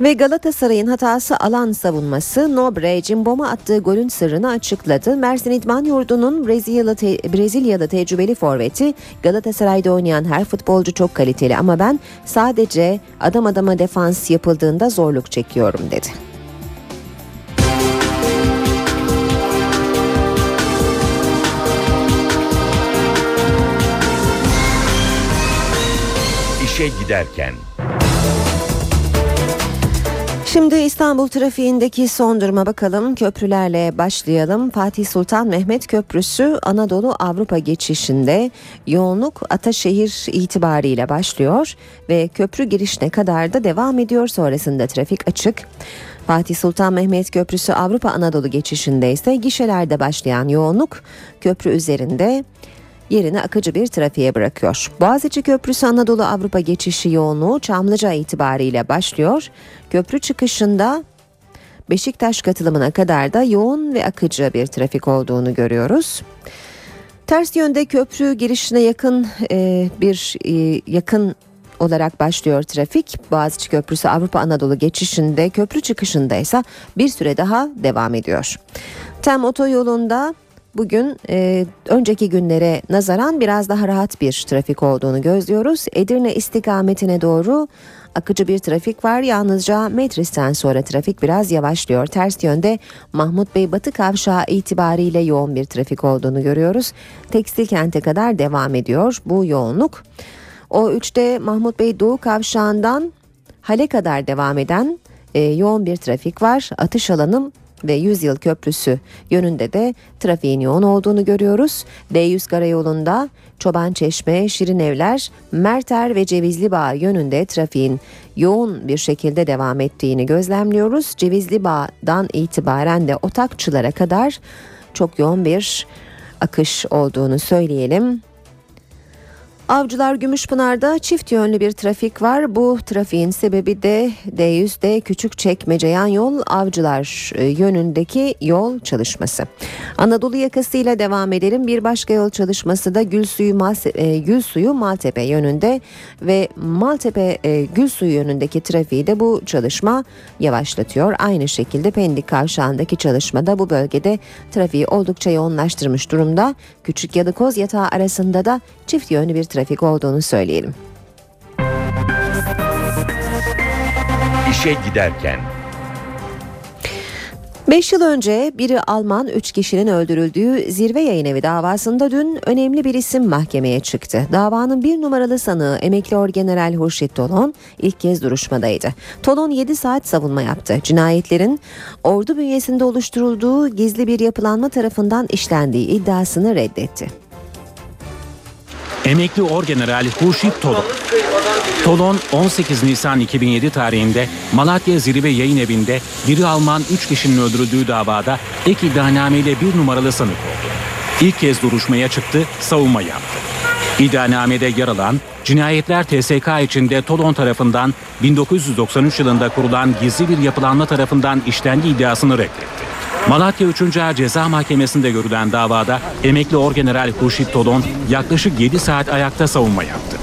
Ve Galatasaray'ın hatası alan savunması Nobre Cimbom'a attığı golün sırrını açıkladı. Mersin İdman Yurdu'nun Brezilyalı, te- Brezilyalı tecrübeli forveti Galatasaray'da oynayan her futbolcu çok kaliteli ama ben sadece adam adama defans yapıldığında zorluk çekiyorum dedi.
İşe giderken
Şimdi İstanbul trafiğindeki son duruma bakalım. Köprülerle başlayalım. Fatih Sultan Mehmet Köprüsü Anadolu Avrupa geçişinde yoğunluk Ataşehir itibariyle başlıyor ve köprü girişine kadar da devam ediyor. Sonrasında trafik açık. Fatih Sultan Mehmet Köprüsü Avrupa Anadolu geçişinde ise gişelerde başlayan yoğunluk köprü üzerinde yerini akıcı bir trafiğe bırakıyor. Boğaziçi Köprüsü Anadolu Avrupa geçişi yoğunluğu Çamlıca itibariyle başlıyor. Köprü çıkışında Beşiktaş katılımına kadar da yoğun ve akıcı bir trafik olduğunu görüyoruz. Ters yönde köprü girişine yakın e, bir e, yakın olarak başlıyor trafik. Boğaziçi Köprüsü Avrupa Anadolu geçişinde köprü çıkışında ise bir süre daha devam ediyor. Tem otoyolunda Bugün e, önceki günlere nazaran biraz daha rahat bir trafik olduğunu gözlüyoruz. Edirne istikametine doğru akıcı bir trafik var. Yalnızca Metris'ten sonra trafik biraz yavaşlıyor. Ters yönde Mahmut Bey Batı Kavşağı itibariyle yoğun bir trafik olduğunu görüyoruz. Tekstil kente kadar devam ediyor bu yoğunluk. O 3'te Mahmut Bey Doğu Kavşağı'ndan Hale kadar devam eden e, yoğun bir trafik var. Atış alanım ve Yüzyıl Köprüsü yönünde de trafiğin yoğun olduğunu görüyoruz. D100 Karayolu'nda Çoban Çeşme, Şirin Evler, Merter ve Cevizli Bağ yönünde trafiğin yoğun bir şekilde devam ettiğini gözlemliyoruz. Cevizli Bağ'dan itibaren de Otakçılara kadar çok yoğun bir akış olduğunu söyleyelim. Avcılar Gümüşpınar'da çift yönlü bir trafik var. Bu trafiğin sebebi de D100'de Küçükçekmece yan yol Avcılar e, yönündeki yol çalışması. Anadolu yakasıyla devam edelim. Bir başka yol çalışması da Gülsuyu, Malse- e, Gülsuyu Maltepe yönünde ve Maltepe e, Gülsuyu yönündeki trafiği de bu çalışma yavaşlatıyor. Aynı şekilde Pendik Kavşağı'ndaki çalışma da bu bölgede trafiği oldukça yoğunlaştırmış durumda. Küçük Yalıkoz yatağı arasında da çift yönlü bir trafik olduğunu söyleyelim.
İşe giderken
5 yıl önce biri Alman 3 kişinin öldürüldüğü zirve yayın evi davasında dün önemli bir isim mahkemeye çıktı. Davanın bir numaralı sanığı emekli orgeneral Hurşit Tolon ilk kez duruşmadaydı. Tolon 7 saat savunma yaptı. Cinayetlerin ordu bünyesinde oluşturulduğu gizli bir yapılanma tarafından işlendiği iddiasını reddetti.
Emekli Orgeneral Hurşit Tolon. Tolon 18 Nisan 2007 tarihinde Malatya Zirve Yayın Evi'nde biri Alman 3 kişinin öldürüldüğü davada ek iddianameyle bir numaralı sanık oldu. İlk kez duruşmaya çıktı, savunma yaptı. İddianamede yer alan cinayetler TSK içinde Tolon tarafından 1993 yılında kurulan gizli bir yapılanma tarafından işlendiği iddiasını reddetti. Malatya 3. Ağır Ceza Mahkemesi'nde görülen davada emekli Orgeneral Hurşit Tolon yaklaşık 7 saat ayakta savunma yaptı.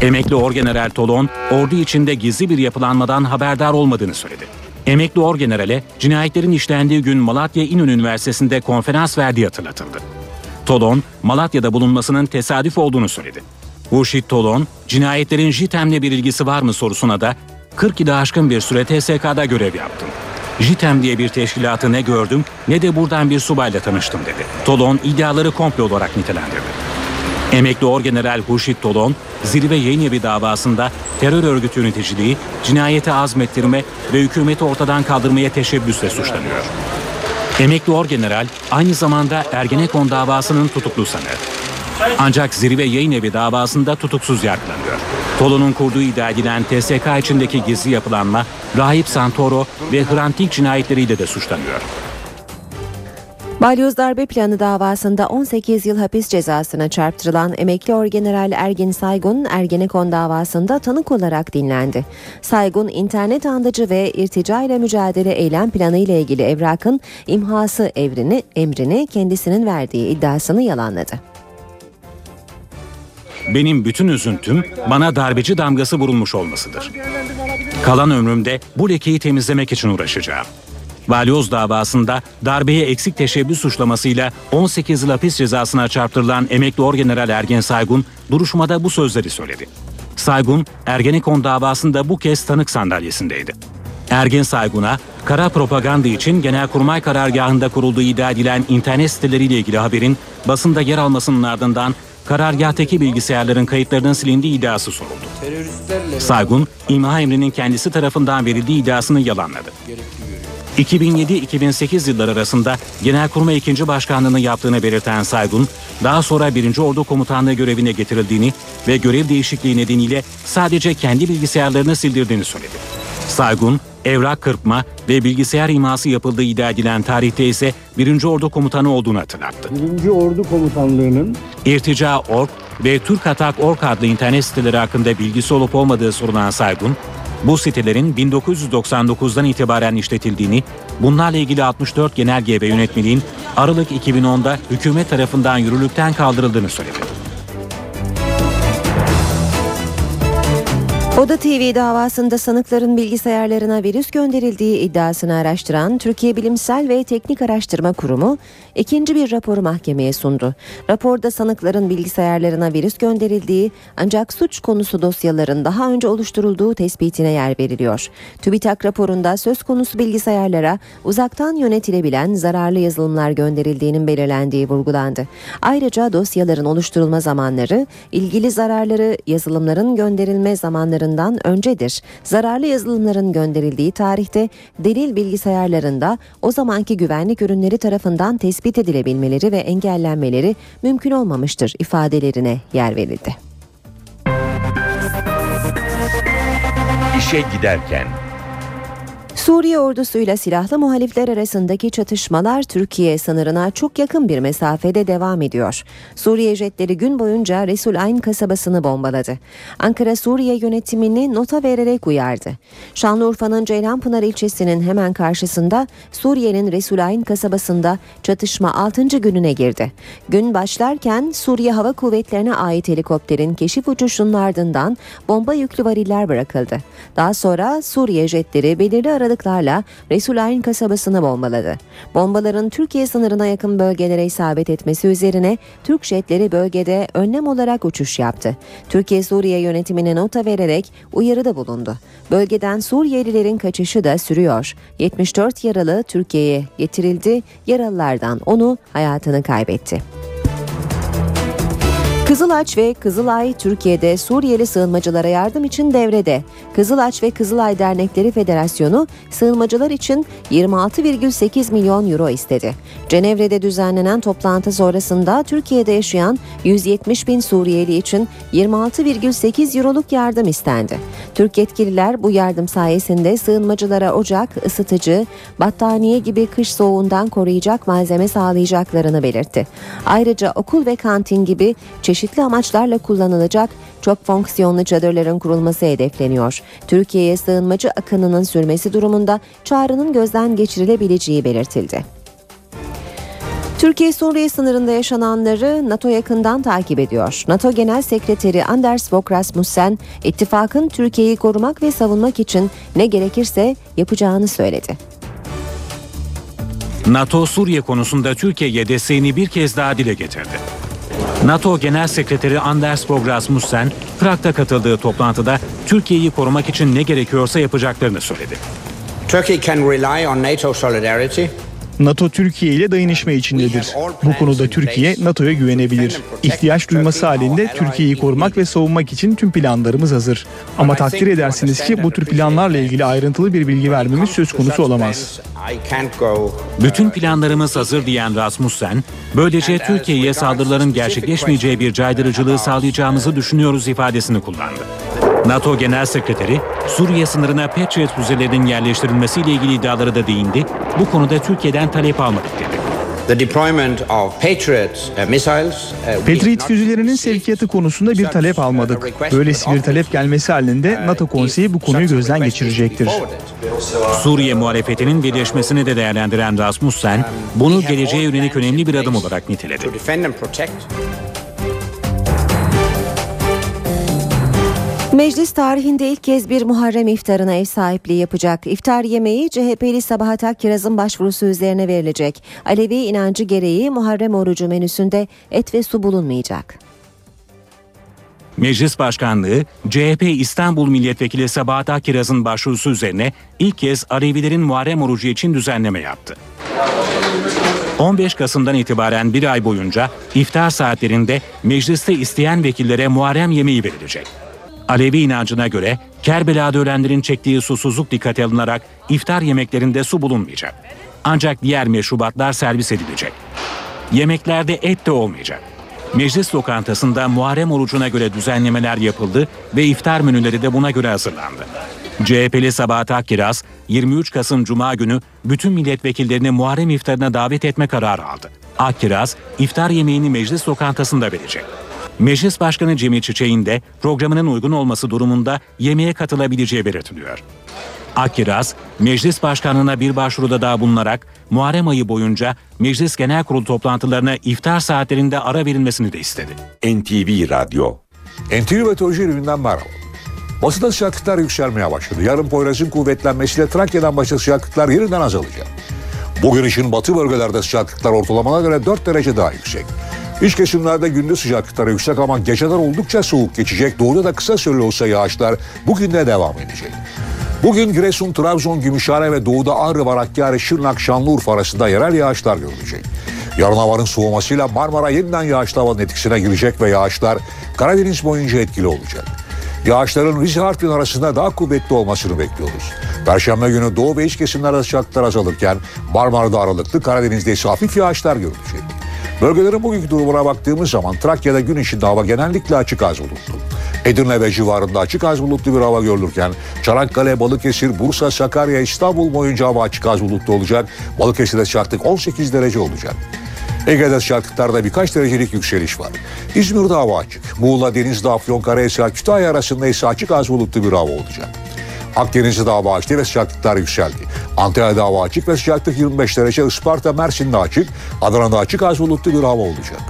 Emekli Orgeneral Tolon, ordu içinde gizli bir yapılanmadan haberdar olmadığını söyledi. Emekli Orgeneral'e cinayetlerin işlendiği gün Malatya İnönü Üniversitesi'nde konferans verdiği hatırlatıldı. Tolon, Malatya'da bulunmasının tesadüf olduğunu söyledi. Hurşit Tolon, cinayetlerin JITEM'le bir ilgisi var mı sorusuna da 42'de aşkın bir süre TSK'da görev yaptım. JITEM diye bir teşkilatı ne gördüm ne de buradan bir subayla tanıştım dedi. Tolon iddiaları komplo olarak nitelendirdi. Emekli Orgeneral Hurşit Tolon, zirve yayın evi davasında terör örgütü yöneticiliği, cinayete azmettirme ve hükümeti ortadan kaldırmaya teşebbüsle suçlanıyor. Emekli Orgeneral aynı zamanda Ergenekon davasının tutuklu sanığı. Ancak zirve yayın evi davasında tutuksuz yargılanıyor. Tolon'un kurduğu iddia edilen TSK içindeki gizli yapılanma, Rahip Santoro ve Hrant Dink cinayetleriyle de suçlanıyor.
Balyoz darbe planı davasında 18 yıl hapis cezasına çarptırılan emekli orgeneral Ergin Saygun Ergenekon davasında tanık olarak dinlendi. Saygun internet andacı ve irtica ile mücadele eylem planı ile ilgili evrakın imhası evrini, emrini kendisinin verdiği iddiasını yalanladı.
benim bütün üzüntüm bana darbeci damgası vurulmuş olmasıdır. Kalan ömrümde bu lekeyi temizlemek için uğraşacağım. Balyoz davasında darbeye eksik teşebbüs suçlamasıyla 18 yıl hapis cezasına çarptırılan emekli orgeneral Ergen Saygun duruşmada bu sözleri söyledi. Saygun, Ergenekon davasında bu kez tanık sandalyesindeydi. Ergen Saygun'a kara propaganda için Genelkurmay karargahında kurulduğu iddia edilen internet siteleriyle ilgili haberin basında yer almasının ardından karargahtaki bilgisayarların kayıtlarının silindiği iddiası soruldu. Saygun, imha emrinin kendisi tarafından verildiği iddiasını yalanladı. 2007-2008 yılları arasında Genelkurmay 2. Başkanlığını yaptığını belirten Saygun, daha sonra 1. Ordu Komutanlığı görevine getirildiğini ve görev değişikliği nedeniyle sadece kendi bilgisayarlarını sildirdiğini söyledi. Saygun, evrak kırpma ve bilgisayar iması yapıldığı iddia edilen tarihte ise 1. Ordu Komutanı olduğunu hatırlattı.
1. Ordu Komutanlığı'nın
İrtica.org ve Türkatak.org adlı internet siteleri hakkında bilgisi olup olmadığı sorulan Saygun, bu sitelerin 1999'dan itibaren işletildiğini, bunlarla ilgili 64 genelge ve yönetmeliğin Aralık 2010'da hükümet tarafından yürürlükten kaldırıldığını söyledi.
Oda TV davasında sanıkların bilgisayarlarına virüs gönderildiği iddiasını araştıran Türkiye Bilimsel ve Teknik Araştırma Kurumu ikinci bir raporu mahkemeye sundu. Raporda sanıkların bilgisayarlarına virüs gönderildiği ancak suç konusu dosyaların daha önce oluşturulduğu tespitine yer veriliyor. TÜBİTAK raporunda söz konusu bilgisayarlara uzaktan yönetilebilen zararlı yazılımlar gönderildiğinin belirlendiği vurgulandı. Ayrıca dosyaların oluşturulma zamanları ilgili zararları yazılımların gönderilme zamanlarından öncedir. Zararlı yazılımların gönderildiği tarihte delil bilgisayarlarında o zamanki güvenlik ürünleri tarafından tespit edilebilmeleri ve engellenmeleri mümkün olmamıştır ifadelerine yer verildi.
İşe giderken
Suriye ordusuyla silahlı muhalifler arasındaki çatışmalar Türkiye sınırına çok yakın bir mesafede devam ediyor. Suriye jetleri gün boyunca Resul Ayn kasabasını bombaladı. Ankara Suriye yönetimini nota vererek uyardı. Şanlıurfa'nın Ceylanpınar ilçesinin hemen karşısında Suriye'nin Resul Ayn kasabasında çatışma 6. gününe girdi. Gün başlarken Suriye Hava Kuvvetlerine ait helikopterin keşif uçuşunun ardından bomba yüklü variller bırakıldı. Daha sonra Suriye jetleri belirli aralıklarla Resul Ayn kasabasını bombaladı. Bombaların Türkiye sınırına yakın bölgelere isabet etmesi üzerine Türk jetleri bölgede önlem olarak uçuş yaptı. Türkiye Suriye yönetimine nota vererek uyarıda bulundu. Bölgeden Suriyelilerin kaçışı da sürüyor. 74 yaralı Türkiye'ye getirildi. Yaralılardan onu hayatını kaybetti. Kızılaç ve Kızılay Türkiye'de Suriyeli sığınmacılara yardım için devrede. Kızılaç ve Kızılay Dernekleri Federasyonu sığınmacılar için 26,8 milyon euro istedi. Cenevre'de düzenlenen toplantı sonrasında Türkiye'de yaşayan 170 bin Suriyeli için 26,8 euroluk yardım istendi. Türk yetkililer bu yardım sayesinde sığınmacılara ocak, ısıtıcı, battaniye gibi kış soğuğundan koruyacak malzeme sağlayacaklarını belirtti. Ayrıca okul ve kantin gibi çeşitli amaçlarla kullanılacak çok fonksiyonlu çadırların kurulması hedefleniyor. Türkiye'ye sığınmacı akınının sürmesi durumunda çağrının gözden geçirilebileceği belirtildi. Türkiye-Suriye sınırında yaşananları NATO yakından takip ediyor. NATO Genel Sekreteri Anders Fogh Rasmussen, ittifakın Türkiye'yi korumak ve savunmak için ne gerekirse yapacağını söyledi.
NATO Suriye konusunda Türkiye'ye desteğini bir kez daha dile getirdi. NATO Genel Sekreteri Anders Fogh Rasmussen, Prag'da katıldığı toplantıda Türkiye'yi korumak için ne gerekiyorsa yapacaklarını söyledi.
Turkey can rely on NATO solidarity
NATO Türkiye ile dayanışma içindedir. Bu konuda Türkiye NATO'ya güvenebilir. İhtiyaç duyması halinde Türkiye'yi korumak ve savunmak için tüm planlarımız hazır. Ama takdir edersiniz ki bu tür planlarla ilgili ayrıntılı bir bilgi vermemiz söz konusu olamaz.
Bütün planlarımız hazır diyen Rasmussen, böylece Türkiye'ye saldırıların gerçekleşmeyeceği bir caydırıcılığı sağlayacağımızı düşünüyoruz ifadesini kullandı. NATO Genel Sekreteri, Suriye sınırına Patriot füzelerinin yerleştirilmesiyle ilgili iddialara da değindi. Bu konuda Türkiye'den talep almadık dedi.
The deployment of Patriot uh, missiles. uh,
füzelerinin sevkiyatı konusunda bir talep almadık. Böylesi bir talep gelmesi halinde NATO konseyi bu konuyu gözden geçirecektir.
Suriye muhalefetinin birleşmesini de değerlendiren Rasmussen, bunu geleceğe yönelik önemli bir adım olarak niteledi.
Meclis tarihinde ilk kez bir Muharrem iftarına ev sahipliği yapacak. İftar yemeği CHP'li Sabahat Akkiraz'ın başvurusu üzerine verilecek. Alevi inancı gereği Muharrem orucu menüsünde et ve su bulunmayacak.
Meclis Başkanlığı, CHP İstanbul Milletvekili Sabahat Akkiraz'ın başvurusu üzerine ilk kez Alevilerin Muharrem orucu için düzenleme yaptı. 15 Kasım'dan itibaren bir ay boyunca iftar saatlerinde mecliste isteyen vekillere Muharrem yemeği verilecek. Alevi inancına göre Kerbela'da ölenlerin çektiği susuzluk dikkate alınarak iftar yemeklerinde su bulunmayacak. Ancak diğer meşrubatlar servis edilecek. Yemeklerde et de olmayacak. Meclis lokantasında Muharrem orucuna göre düzenlemeler yapıldı ve iftar menüleri de buna göre hazırlandı. CHP'li Sabahat Akkiraz 23 Kasım Cuma günü bütün milletvekillerini Muharrem iftarına davet etme kararı aldı. Akkiraz iftar yemeğini meclis lokantasında verecek. Meclis Başkanı Cemil Çiçek'in de programının uygun olması durumunda yemeğe katılabileceği belirtiliyor. Akkiraz, Meclis Başkanlığına bir başvuruda daha bulunarak Muharrem ayı boyunca Meclis Genel Kurulu toplantılarına iftar saatlerinde ara verilmesini de istedi.
NTV Radyo
NTV Meteoroloji ürününden merhaba. Batıda sıcaklıklar yükselmeye başladı. Yarın Poyraz'ın kuvvetlenmesiyle Trakya'dan başka sıcaklıklar yeniden azalacak. Bugün için batı bölgelerde sıcaklıklar ortalamana göre 4 derece daha yüksek. İç kesimlerde gündüz sıcaklıkları yüksek ama geceler oldukça soğuk geçecek. Doğuda da kısa süreli olsa yağışlar bugün de devam edecek. Bugün Giresun, Trabzon, Gümüşhane ve doğuda Ağrı, Varakkari, Şırnak, Şanlıurfa arasında yerel yağışlar görülecek. Yarın havanın soğumasıyla Marmara yeniden yağışlı havanın etkisine girecek ve yağışlar Karadeniz boyunca etkili olacak. Yağışların Rize Artvin arasında daha kuvvetli olmasını bekliyoruz. Perşembe günü doğu ve iç kesimlerde sıcaklıklar azalırken Marmara'da aralıklı Karadeniz'de ise hafif yağışlar görülecek. Bölgelerin bugünkü durumuna baktığımız zaman Trakya'da gün içinde hava genellikle açık az bulutlu. Edirne ve civarında açık az bulutlu bir hava görülürken Çanakkale, Balıkesir, Bursa, Sakarya, İstanbul boyunca hava açık az bulutlu olacak. Balıkesir'de sıcaklık 18 derece olacak. Ege'de sıcaklıklarda birkaç derecelik yükseliş var. İzmir'de hava açık. Muğla, Denizli, Afyonkarahisar, Kütahya arasında ise açık az bulutlu bir hava olacak. Akdeniz'de hava açtı ve sıcaklıklar yükseldi. Antalya'da hava açık ve sıcaklık 25 derece. Isparta, Mersin'de açık. Adana'da açık az bulutlu bir hava olacak.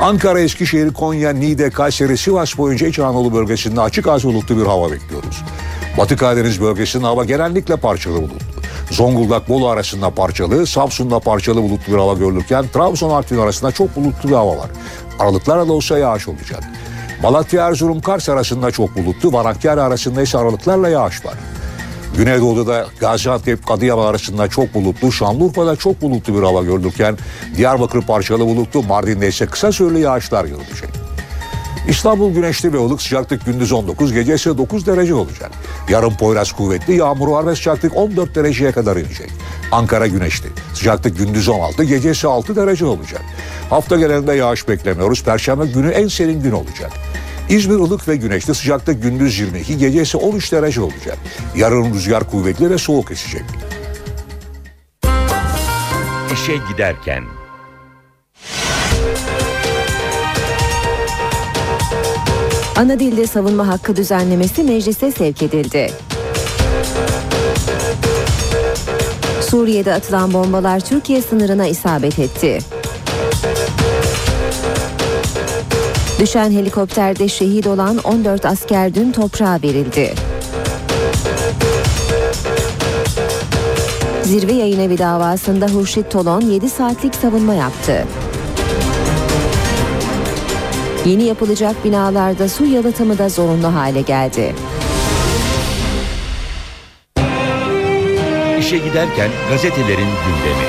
Ankara, Eskişehir, Konya, Niğde, Kayseri, Sivas boyunca İç Anadolu bölgesinde açık az bulutlu bir hava bekliyoruz. Batı Karadeniz bölgesinde hava genellikle parçalı bulutlu. Zonguldak Bolu arasında parçalı, Samsun'da parçalı bulutlu bir hava görülürken Trabzon Artvin arasında çok bulutlu bir hava var. Aralıklarla da olsa yağış olacak. Malatya Erzurum Kars arasında çok bulutlu, Varakkari arasında ise aralıklarla yağış var. Güneydoğu'da da Gaziantep Adıyaman arasında çok bulutlu, Şanlıurfa'da çok bulutlu bir hava görülürken Diyarbakır parçalı bulutlu, Mardin'de ise kısa süreli yağışlar görülecek. İstanbul güneşli ve ılık sıcaklık gündüz 19, gece ise 9 derece olacak. Yarın Poyraz kuvvetli, yağmur var ve sıcaklık 14 dereceye kadar inecek. Ankara güneşli, sıcaklık gündüz 16, gece ise 6 derece olacak. Hafta genelinde yağış beklemiyoruz, Perşembe günü en serin gün olacak. İzmir ılık ve güneşli sıcaklık gündüz 22, gece ise 13 derece olacak. Yarın rüzgar kuvvetli ve soğuk esecek.
İşe giderken
Ana dilde savunma hakkı düzenlemesi meclise sevk edildi. Suriye'de atılan bombalar Türkiye sınırına isabet etti. Düşen helikopterde şehit olan 14 asker dün toprağa verildi. Zirve yayın evi davasında Hurşit Tolon 7 saatlik savunma yaptı. Yeni yapılacak binalarda su yalıtımı da zorunlu hale geldi.
İşe giderken gazetelerin gündemi.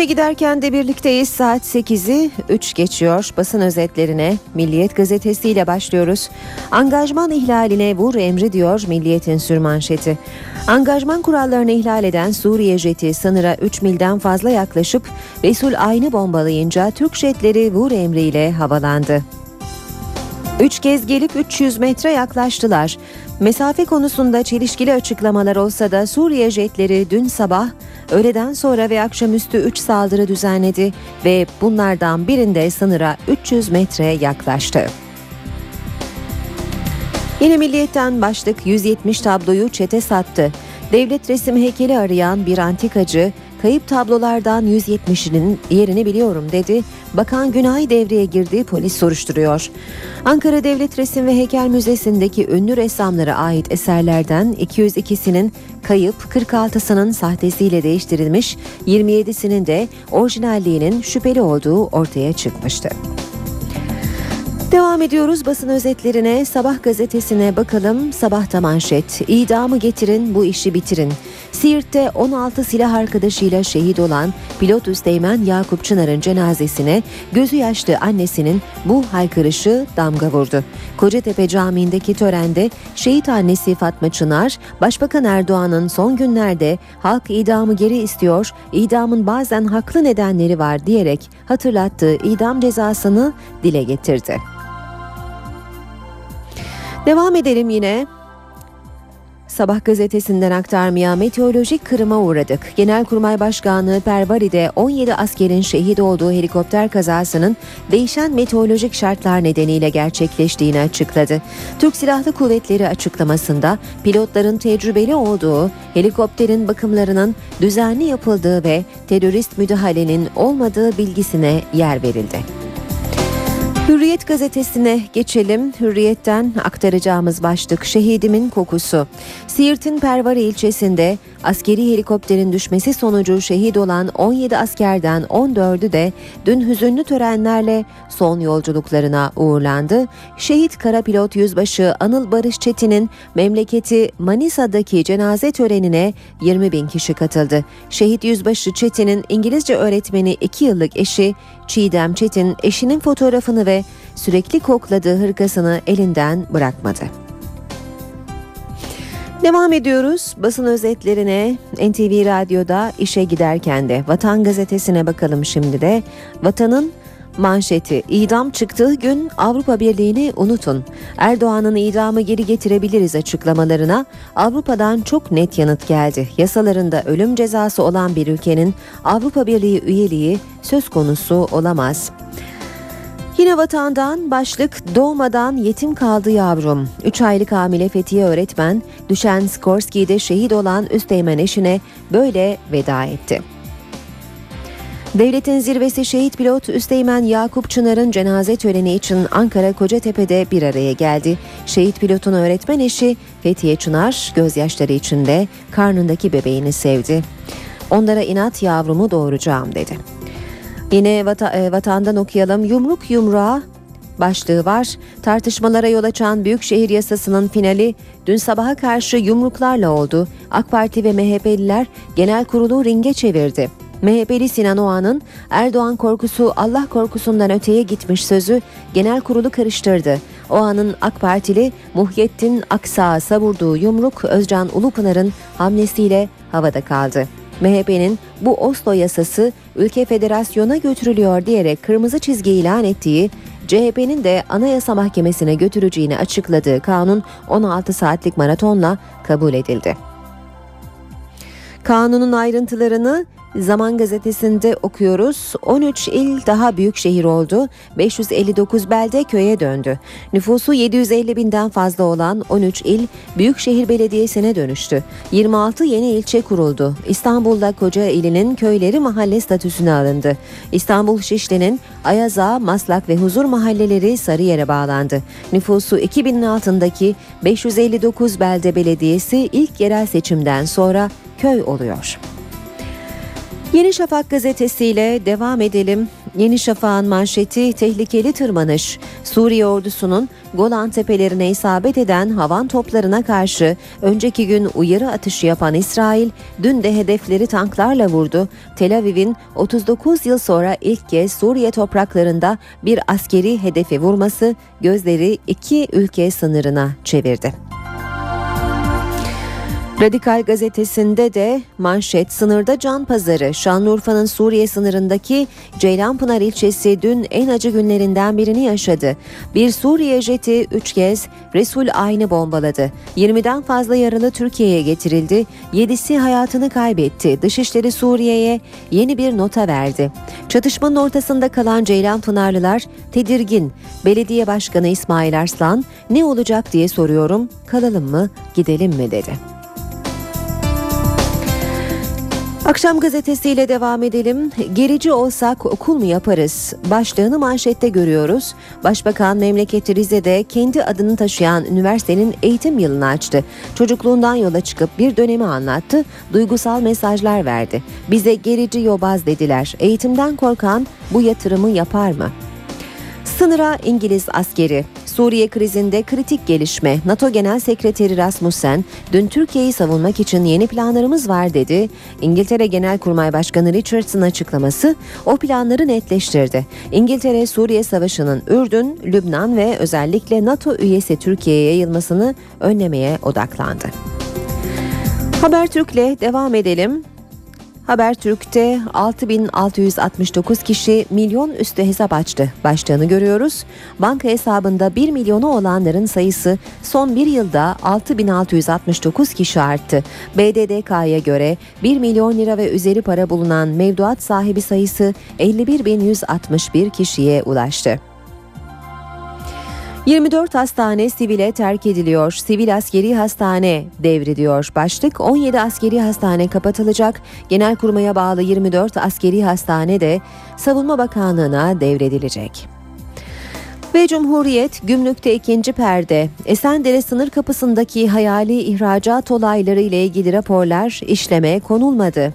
İşe giderken de birlikteyiz. Saat 8'i 3 geçiyor. Basın özetlerine Milliyet gazetesiyle başlıyoruz. Angajman ihlaline vur emri diyor Milliyet'in sürmanşeti. Angajman kurallarını ihlal eden Suriye jeti sınıra 3 milden fazla yaklaşıp Resul Aynı bombalayınca Türk jetleri vur emriyle havalandı. Üç kez gelip 300 metre yaklaştılar. Mesafe konusunda çelişkili açıklamalar olsa da Suriye jetleri dün sabah öğleden sonra ve akşamüstü 3 saldırı düzenledi ve bunlardan birinde sınıra 300 metre yaklaştı. Yine Milliyet'ten başlık 170 tabloyu çete sattı. Devlet resim heykeli arayan bir antikacı kayıp tablolardan 170'inin yerini biliyorum dedi. Bakan Günay devreye girdi polis soruşturuyor. Ankara Devlet Resim ve Heykel Müzesi'ndeki ünlü ressamlara ait eserlerden 202'sinin kayıp 46'sının sahtesiyle değiştirilmiş 27'sinin de orijinalliğinin şüpheli olduğu ortaya çıkmıştı. Devam ediyoruz basın özetlerine. Sabah gazetesine bakalım. Sabahta manşet. İdamı getirin, bu işi bitirin. Siirt'te 16 silah arkadaşıyla şehit olan pilot Üsteğmen Yakup Çınar'ın cenazesine gözü yaşlı annesinin bu haykırışı damga vurdu. Kocatepe Camii'ndeki törende şehit annesi Fatma Çınar, Başbakan Erdoğan'ın son günlerde halk idamı geri istiyor, idamın bazen haklı nedenleri var diyerek hatırlattığı idam cezasını dile getirdi. Devam edelim yine. Sabah gazetesinden aktarmaya meteorolojik kırıma uğradık. Genelkurmay Başkanlığı Pervari'de 17 askerin şehit olduğu helikopter kazasının değişen meteorolojik şartlar nedeniyle gerçekleştiğini açıkladı. Türk Silahlı Kuvvetleri açıklamasında pilotların tecrübeli olduğu, helikopterin bakımlarının düzenli yapıldığı ve terörist müdahalenin olmadığı bilgisine yer verildi. Hürriyet gazetesine geçelim. Hürriyet'ten aktaracağımız başlık şehidimin kokusu. Siirt'in Pervari ilçesinde askeri helikopterin düşmesi sonucu şehit olan 17 askerden 14'ü de dün hüzünlü törenlerle son yolculuklarına uğurlandı. Şehit kara pilot yüzbaşı Anıl Barış Çetin'in memleketi Manisa'daki cenaze törenine 20 bin kişi katıldı. Şehit yüzbaşı Çetin'in İngilizce öğretmeni 2 yıllık eşi Çiğdem Çetin eşinin fotoğrafını ve sürekli kokladığı hırkasını elinden bırakmadı. Devam ediyoruz basın özetlerine NTV Radyo'da işe giderken de Vatan Gazetesi'ne bakalım şimdi de. Vatanın manşeti idam çıktığı gün Avrupa Birliği'ni unutun. Erdoğan'ın idamı geri getirebiliriz açıklamalarına Avrupa'dan çok net yanıt geldi. Yasalarında ölüm cezası olan bir ülkenin Avrupa Birliği üyeliği söz konusu olamaz. Yine vatandan başlık doğmadan yetim kaldı yavrum. 3 aylık hamile Fethiye öğretmen düşen Skorski'de şehit olan Üsteğmen eşine böyle veda etti. Devletin zirvesi şehit pilot Üsteğmen Yakup Çınar'ın cenaze töreni için Ankara Kocatepe'de bir araya geldi. Şehit pilotun öğretmen eşi Fethiye Çınar gözyaşları içinde karnındaki bebeğini sevdi. Onlara inat yavrumu doğuracağım dedi. Yine vata, e, vatandan okuyalım. Yumruk yumruğa başlığı var. Tartışmalara yol açan Büyükşehir Yasası'nın finali dün sabaha karşı yumruklarla oldu. AK Parti ve MHP'liler genel kurulu ringe çevirdi. MHP'li Sinan Oğan'ın Erdoğan korkusu Allah korkusundan öteye gitmiş sözü genel kurulu karıştırdı. Oğan'ın AK Partili Muhyettin Aksa'ya savurduğu yumruk Özcan Ulupınar'ın hamlesiyle havada kaldı. MHP'nin bu Oslo yasası ülke federasyona götürülüyor diyerek kırmızı çizgi ilan ettiği CHP'nin de Anayasa Mahkemesi'ne götüreceğini açıkladığı kanun 16 saatlik maratonla kabul edildi. Kanunun ayrıntılarını Zaman gazetesinde okuyoruz. 13 il daha büyük şehir oldu. 559 belde köye döndü. Nüfusu 750 binden fazla olan 13 il Büyükşehir Belediyesi'ne dönüştü. 26 yeni ilçe kuruldu. İstanbul'da koca ilinin köyleri mahalle statüsüne alındı. İstanbul Şişli'nin Ayaza, Maslak ve Huzur mahalleleri Sarıyer'e bağlandı. Nüfusu 2000'in altındaki 559 belde belediyesi ilk yerel seçimden sonra köy oluyor. Yeni Şafak gazetesiyle devam edelim. Yeni Şafak'ın manşeti tehlikeli tırmanış. Suriye ordusunun Golan tepelerine isabet eden havan toplarına karşı önceki gün uyarı atışı yapan İsrail dün de hedefleri tanklarla vurdu. Tel Aviv'in 39 yıl sonra ilk kez Suriye topraklarında bir askeri hedefi vurması gözleri iki ülke sınırına çevirdi. Radikal gazetesinde de manşet sınırda can pazarı Şanlıurfa'nın Suriye sınırındaki Ceylanpınar ilçesi dün en acı günlerinden birini yaşadı. Bir Suriye jeti 3 kez Resul Aynı bombaladı. 20'den fazla yaralı Türkiye'ye getirildi. 7'si hayatını kaybetti. Dışişleri Suriye'ye yeni bir nota verdi. Çatışmanın ortasında kalan Ceylanpınarlılar tedirgin. Belediye Başkanı İsmail Arslan ne olacak diye soruyorum. Kalalım mı, gidelim mi dedi. Akşam gazetesiyle devam edelim. Gerici olsak okul mu yaparız? Başlığını manşette görüyoruz. Başbakan memleketi Rize'de kendi adını taşıyan üniversitenin eğitim yılını açtı. Çocukluğundan yola çıkıp bir dönemi anlattı. Duygusal mesajlar verdi. Bize gerici yobaz dediler. Eğitimden korkan bu yatırımı yapar mı? Sınıra İngiliz askeri. Suriye krizinde kritik gelişme. NATO Genel Sekreteri Rasmussen dün Türkiye'yi savunmak için yeni planlarımız var dedi. İngiltere Genelkurmay Başkanı Richardson açıklaması o planları netleştirdi. İngiltere Suriye Savaşı'nın Ürdün, Lübnan ve özellikle NATO üyesi Türkiye'ye yayılmasını önlemeye odaklandı. Habertürk'le devam edelim. Habertürk'te 6669 kişi milyon üstü hesap açtı. Başlığını görüyoruz. Banka hesabında 1 milyonu olanların sayısı son bir yılda 6669 kişi arttı. BDDK'ya göre 1 milyon lira ve üzeri para bulunan mevduat sahibi sayısı 51.161 kişiye ulaştı. 24 hastane sivile terk ediliyor. Sivil askeri hastane devrediyor. Başlık 17 askeri hastane kapatılacak. Genelkurmay'a bağlı 24 askeri hastane de Savunma Bakanlığı'na devredilecek. Ve Cumhuriyet gümrükte ikinci perde. Esendere sınır kapısındaki hayali ihracat olayları ile ilgili raporlar işleme konulmadı.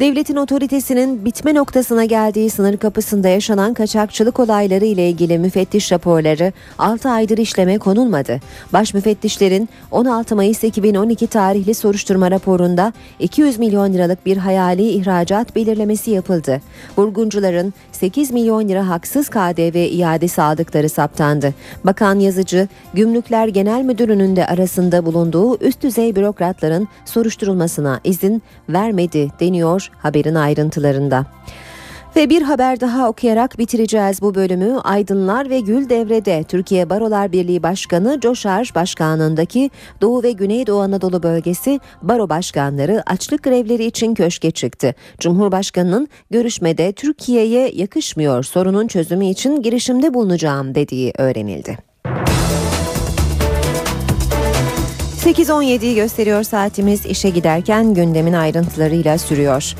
Devletin otoritesinin bitme noktasına geldiği sınır kapısında yaşanan kaçakçılık olayları ile ilgili müfettiş raporları 6 aydır işleme konulmadı. Baş müfettişlerin 16 Mayıs 2012 tarihli soruşturma raporunda 200 milyon liralık bir hayali ihracat belirlemesi yapıldı. Vurguncuların 8 milyon lira haksız KDV iadesi aldıkları saptandı. Bakan Yazıcı, Gümrükler Genel Müdürü'nün de arasında bulunduğu üst düzey bürokratların soruşturulmasına izin vermedi deniyor haberin ayrıntılarında. Ve bir haber daha okuyarak bitireceğiz bu bölümü. Aydınlar ve Gül Devre'de Türkiye Barolar Birliği Başkanı Coşar Başkanlığındaki Doğu ve Güneydoğu Anadolu bölgesi baro başkanları açlık grevleri için köşke çıktı. Cumhurbaşkanının görüşmede Türkiye'ye yakışmıyor sorunun çözümü için girişimde bulunacağım dediği öğrenildi. 8.17'yi gösteriyor saatimiz işe giderken gündemin ayrıntılarıyla sürüyor.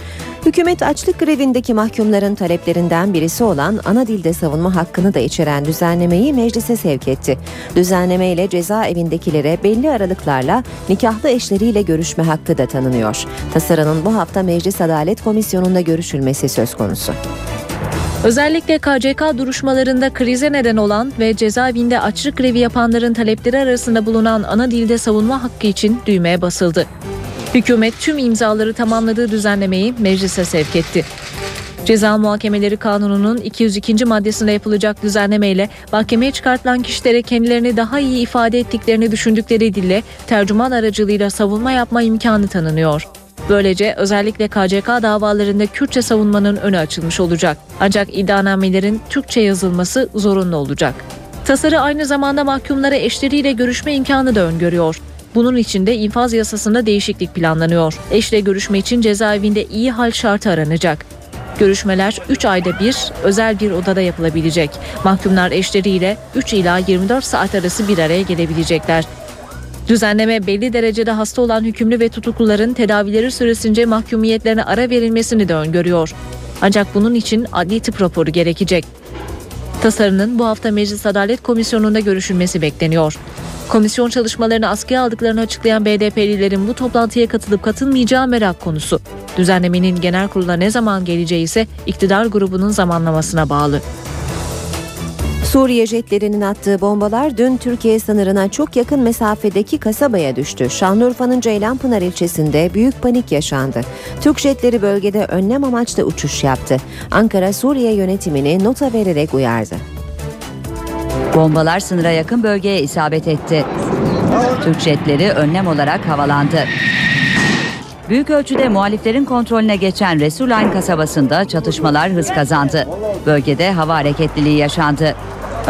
Hükümet açlık grevindeki mahkumların taleplerinden birisi olan ana dilde savunma hakkını da içeren düzenlemeyi meclise sevk etti. Düzenleme ile cezaevindekilere belli aralıklarla nikahlı eşleriyle görüşme hakkı da tanınıyor. Tasarının bu hafta Meclis Adalet Komisyonu'nda görüşülmesi söz konusu.
Özellikle KCK duruşmalarında krize neden olan ve cezaevinde açlık grevi yapanların talepleri arasında bulunan ana dilde savunma hakkı için düğmeye basıldı. Hükümet tüm imzaları tamamladığı düzenlemeyi meclise sevk etti. Ceza Muhakemeleri Kanunu'nun 202. maddesinde yapılacak düzenlemeyle mahkemeye çıkartılan kişilere kendilerini daha iyi ifade ettiklerini düşündükleri dille tercüman aracılığıyla savunma yapma imkanı tanınıyor. Böylece özellikle KCK davalarında Kürtçe savunmanın önü açılmış olacak. Ancak iddianamelerin Türkçe yazılması zorunlu olacak. Tasarı aynı zamanda mahkumlara eşleriyle görüşme imkanı da öngörüyor. Bunun için de infaz yasasında değişiklik planlanıyor. Eşle görüşme için cezaevinde iyi hal şartı aranacak. Görüşmeler 3 ayda bir özel bir odada yapılabilecek. Mahkumlar eşleriyle 3 ila 24 saat arası bir araya gelebilecekler. Düzenleme belli derecede hasta olan hükümlü ve tutukluların tedavileri süresince mahkumiyetlerine ara verilmesini de öngörüyor. Ancak bunun için adli tıp raporu gerekecek. Tasarının bu hafta Meclis Adalet Komisyonu'nda görüşülmesi bekleniyor. Komisyon çalışmalarını askıya aldıklarını açıklayan BDP'lilerin bu toplantıya katılıp katılmayacağı merak konusu. Düzenlemenin genel kurula ne zaman geleceği ise iktidar grubunun zamanlamasına bağlı.
Suriye jetlerinin attığı bombalar dün Türkiye sınırına çok yakın mesafedeki kasabaya düştü. Şanlıurfa'nın Ceylanpınar ilçesinde büyük panik yaşandı. Türk jetleri bölgede önlem amaçlı uçuş yaptı. Ankara Suriye yönetimini nota vererek uyardı.
Bombalar sınıra yakın bölgeye isabet etti. Türk jetleri önlem olarak havalandı. Büyük ölçüde muhaliflerin kontrolüne geçen Resulayn kasabasında çatışmalar hız kazandı. Bölgede hava hareketliliği yaşandı.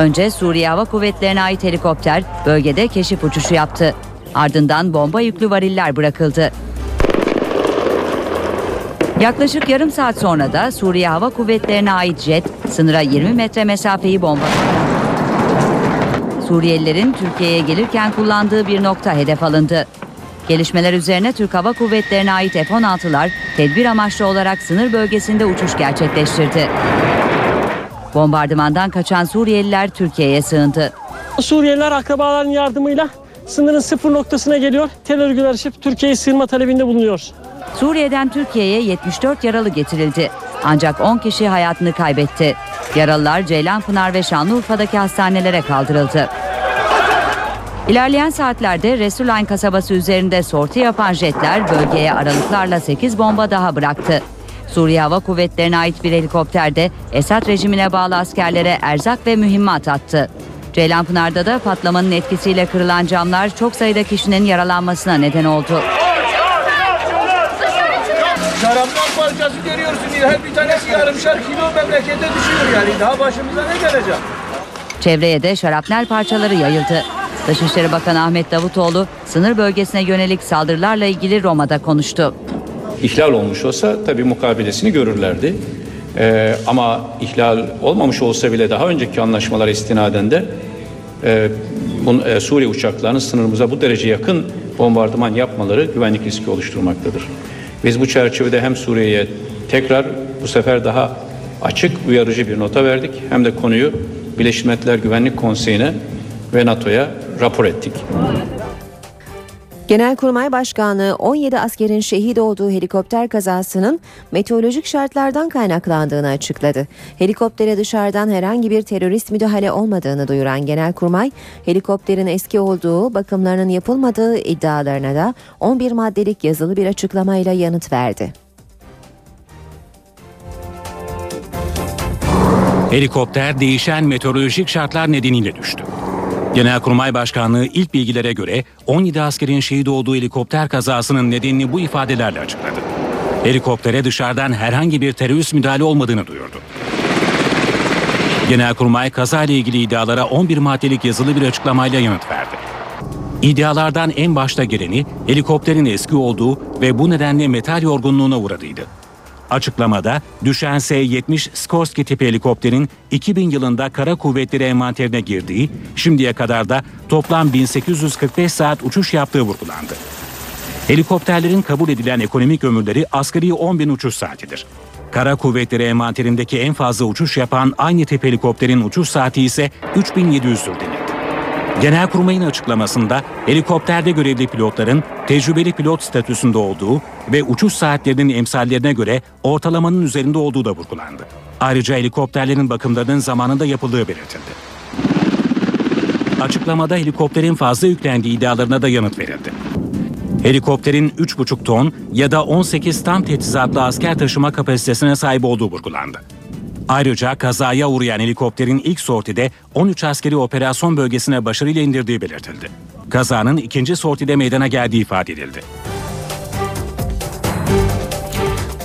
Önce Suriye Hava Kuvvetleri'ne ait helikopter bölgede keşif uçuşu yaptı. Ardından bomba yüklü variller bırakıldı. Yaklaşık yarım saat sonra da Suriye Hava Kuvvetleri'ne ait jet sınıra 20 metre mesafeyi bombaladı. Suriyelilerin Türkiye'ye gelirken kullandığı bir nokta hedef alındı. Gelişmeler üzerine Türk Hava Kuvvetleri'ne ait F-16'lar tedbir amaçlı olarak sınır bölgesinde uçuş gerçekleştirdi. Bombardımandan kaçan Suriyeliler Türkiye'ye sığındı.
Suriyeliler akrabaların yardımıyla sınırın sıfır noktasına geliyor. Tel örgüler açıp Türkiye'ye sığınma talebinde bulunuyor.
Suriye'den Türkiye'ye 74 yaralı getirildi. Ancak 10 kişi hayatını kaybetti. Yaralılar Ceylanpınar ve Şanlıurfa'daki hastanelere kaldırıldı. İlerleyen saatlerde Resulayn kasabası üzerinde sortu yapan jetler bölgeye aralıklarla 8 bomba daha bıraktı. Suriye Hava Kuvvetleri'ne ait bir helikopterde Esad rejimine bağlı askerlere erzak ve mühimmat attı. Ceylanpınar'da da patlamanın etkisiyle kırılan camlar çok sayıda kişinin yaralanmasına neden oldu.
Şaraplar parçası görüyorsun. Her bir tanesi yarımşar kilo memlekete düşüyor yani. Daha başımıza ne gelecek?
Çevreye de şarapnel parçaları yayıldı. Dışişleri Bakanı Ahmet Davutoğlu sınır bölgesine yönelik saldırılarla ilgili Roma'da konuştu.
İhlal olmuş olsa tabii mukabilesini görürlerdi. Ee, ama ihlal olmamış olsa bile daha önceki anlaşmalar istinaden de e, bun, e, Suriye uçaklarının sınırımıza bu derece yakın bombardıman yapmaları güvenlik riski oluşturmaktadır. Biz bu çerçevede hem Suriye'ye tekrar bu sefer daha açık uyarıcı bir nota verdik hem de konuyu Birleşmiş Milletler Güvenlik Konseyi'ne ve NATO'ya rapor ettik.
Genelkurmay Başkanı 17 askerin şehit olduğu helikopter kazasının meteorolojik şartlardan kaynaklandığını açıkladı. Helikoptere dışarıdan herhangi bir terörist müdahale olmadığını duyuran Genelkurmay, helikopterin eski olduğu, bakımlarının yapılmadığı iddialarına da 11 maddelik yazılı bir açıklamayla yanıt verdi.
Helikopter değişen meteorolojik şartlar nedeniyle düştü. Genelkurmay Başkanlığı ilk bilgilere göre 17 askerin şehit olduğu helikopter kazasının nedenini bu ifadelerle açıkladı. Helikoptere dışarıdan herhangi bir terörist müdahale olmadığını duyurdu. Genelkurmay kazayla ilgili iddialara 11 maddelik yazılı bir açıklamayla yanıt verdi. İddialardan en başta geleni helikopterin eski olduğu ve bu nedenle metal yorgunluğuna uğradıydı. Açıklamada düşen S-70 Skorsky tipi helikopterin 2000 yılında kara kuvvetleri envanterine girdiği, şimdiye kadar da toplam 1845 saat uçuş yaptığı vurgulandı. Helikopterlerin kabul edilen ekonomik ömürleri asgari 10 bin uçuş saatidir. Kara kuvvetleri envanterindeki en fazla uçuş yapan aynı tip helikopterin uçuş saati ise 3700'dür denildi. Genelkurmay'ın açıklamasında helikopterde görevli pilotların tecrübeli pilot statüsünde olduğu ve uçuş saatlerinin emsallerine göre ortalamanın üzerinde olduğu da vurgulandı. Ayrıca helikopterlerin bakımlarının zamanında yapıldığı belirtildi. Açıklamada helikopterin fazla yüklendiği iddialarına da yanıt verildi. Helikopterin 3,5 ton ya da 18 tam teçhizatlı asker taşıma kapasitesine sahip olduğu vurgulandı. Ayrıca kazaya uğrayan helikopterin ilk sortide 13 askeri operasyon bölgesine başarıyla indirdiği belirtildi. Kazanın ikinci sortide meydana geldiği ifade edildi.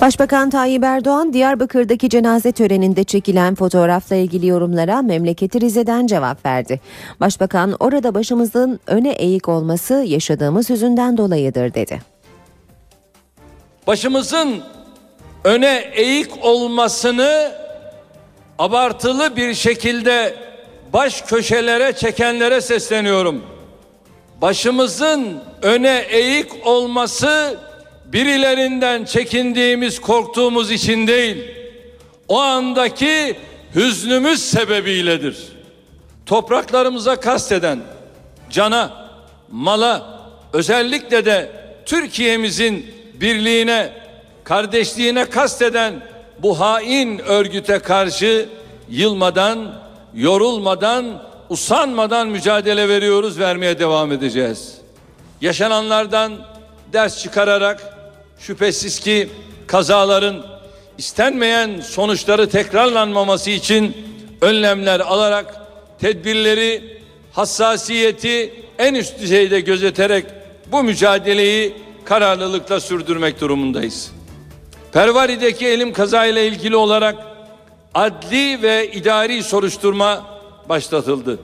Başbakan Tayyip Erdoğan Diyarbakır'daki cenaze töreninde çekilen fotoğrafla ilgili yorumlara memleketi Rize'den cevap verdi. Başbakan orada başımızın öne eğik olması yaşadığımız yüzünden dolayıdır dedi.
Başımızın öne eğik olmasını abartılı bir şekilde baş köşelere çekenlere sesleniyorum. Başımızın öne eğik olması birilerinden çekindiğimiz, korktuğumuz için değil, o andaki hüznümüz sebebiyledir. Topraklarımıza kasteden, cana, mala, özellikle de Türkiye'mizin birliğine, kardeşliğine kasteden bu hain örgüte karşı yılmadan, yorulmadan, usanmadan mücadele veriyoruz, vermeye devam edeceğiz. Yaşananlardan ders çıkararak şüphesiz ki kazaların istenmeyen sonuçları tekrarlanmaması için önlemler alarak tedbirleri, hassasiyeti en üst düzeyde gözeterek bu mücadeleyi kararlılıkla sürdürmek durumundayız. Pervari'deki elim kazayla ilgili olarak adli ve idari soruşturma başlatıldı.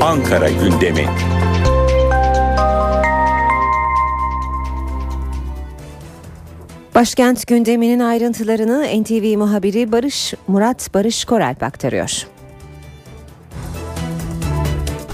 Ankara gündemi.
Başkent gündeminin ayrıntılarını NTV muhabiri Barış Murat Barış Koralp aktarıyor.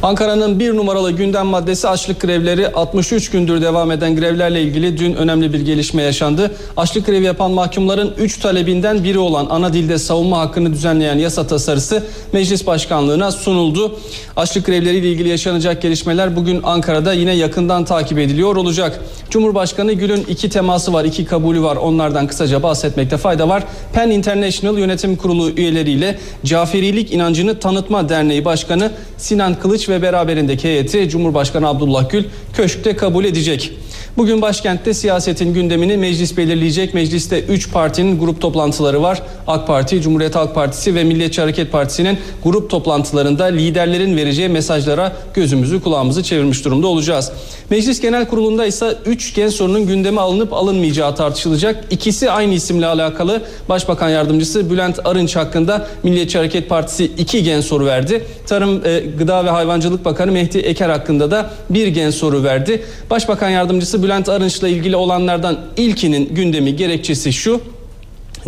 Ankara'nın bir numaralı gündem maddesi açlık grevleri 63 gündür devam eden grevlerle ilgili dün önemli bir gelişme yaşandı. Açlık grevi yapan mahkumların 3 talebinden biri olan ana dilde savunma hakkını düzenleyen yasa tasarısı meclis başkanlığına sunuldu. Açlık grevleriyle ilgili yaşanacak gelişmeler bugün Ankara'da yine yakından takip ediliyor olacak. Cumhurbaşkanı Gül'ün iki teması var, iki kabulü var. Onlardan kısaca bahsetmekte fayda var. Penn International Yönetim Kurulu üyeleriyle Caferilik İnancını Tanıtma Derneği Başkanı Sinan Kılıç ve beraberindeki heyeti Cumhurbaşkanı Abdullah Gül köşkte kabul edecek. Bugün başkentte siyasetin gündemini meclis belirleyecek. Mecliste 3 partinin grup toplantıları var. AK Parti, Cumhuriyet Halk Partisi ve Milliyetçi Hareket Partisi'nin grup toplantılarında liderlerin vereceği mesajlara gözümüzü kulağımızı çevirmiş durumda olacağız. Meclis Genel Kurulu'nda ise 3 gen sorunun gündeme alınıp alınmayacağı tartışılacak. İkisi aynı isimle alakalı. Başbakan Yardımcısı Bülent Arınç hakkında Milliyetçi Hareket Partisi 2 gen soru verdi. Tarım, e, Gıda ve Hayvancılık Bakanı Mehdi Eker hakkında da bir gen soru verdi. Başbakan Yardımcısı Bülent Arınç'la ilgili olanlardan ilkinin gündemi gerekçesi şu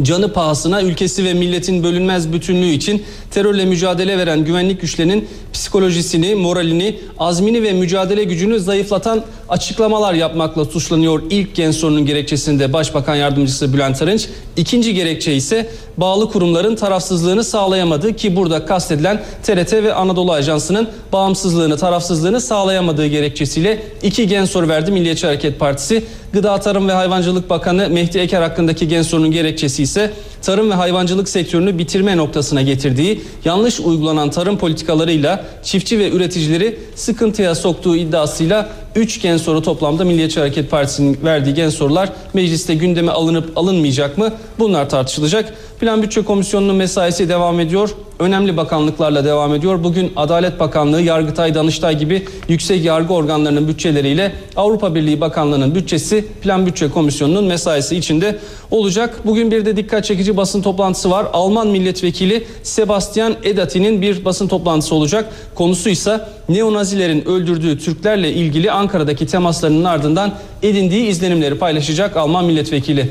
canı pahasına ülkesi ve milletin bölünmez bütünlüğü için terörle mücadele veren güvenlik güçlerinin psikolojisini, moralini, azmini ve mücadele gücünü zayıflatan açıklamalar yapmakla suçlanıyor ilk gen sorunun gerekçesinde Başbakan Yardımcısı Bülent Arınç. İkinci gerekçe ise bağlı kurumların tarafsızlığını sağlayamadığı ki burada kastedilen TRT ve Anadolu Ajansı'nın bağımsızlığını, tarafsızlığını sağlayamadığı gerekçesiyle iki gen soru verdi Milliyetçi Hareket Partisi. Gıda Tarım ve Hayvancılık Bakanı Mehdi Eker hakkındaki gen sorunun gerekçesi ise tarım ve hayvancılık sektörünü bitirme noktasına getirdiği yanlış uygulanan tarım politikalarıyla çiftçi ve üreticileri sıkıntıya soktuğu iddiasıyla 3 gen soru toplamda Milliyetçi Hareket Partisi'nin verdiği gen sorular mecliste gündeme alınıp alınmayacak mı? Bunlar tartışılacak. Plan Bütçe Komisyonu'nun mesaisi devam ediyor. Önemli bakanlıklarla devam ediyor. Bugün Adalet Bakanlığı, Yargıtay, Danıştay gibi yüksek yargı organlarının bütçeleriyle Avrupa Birliği Bakanlığı'nın bütçesi Plan Bütçe Komisyonu'nun mesaisi içinde olacak. Bugün bir de dikkat çekici basın toplantısı var. Alman milletvekili Sebastian Edati'nin bir basın toplantısı olacak. Konusu ise neonazilerin öldürdüğü Türklerle ilgili Ankara'daki temaslarının ardından edindiği izlenimleri paylaşacak Alman milletvekili.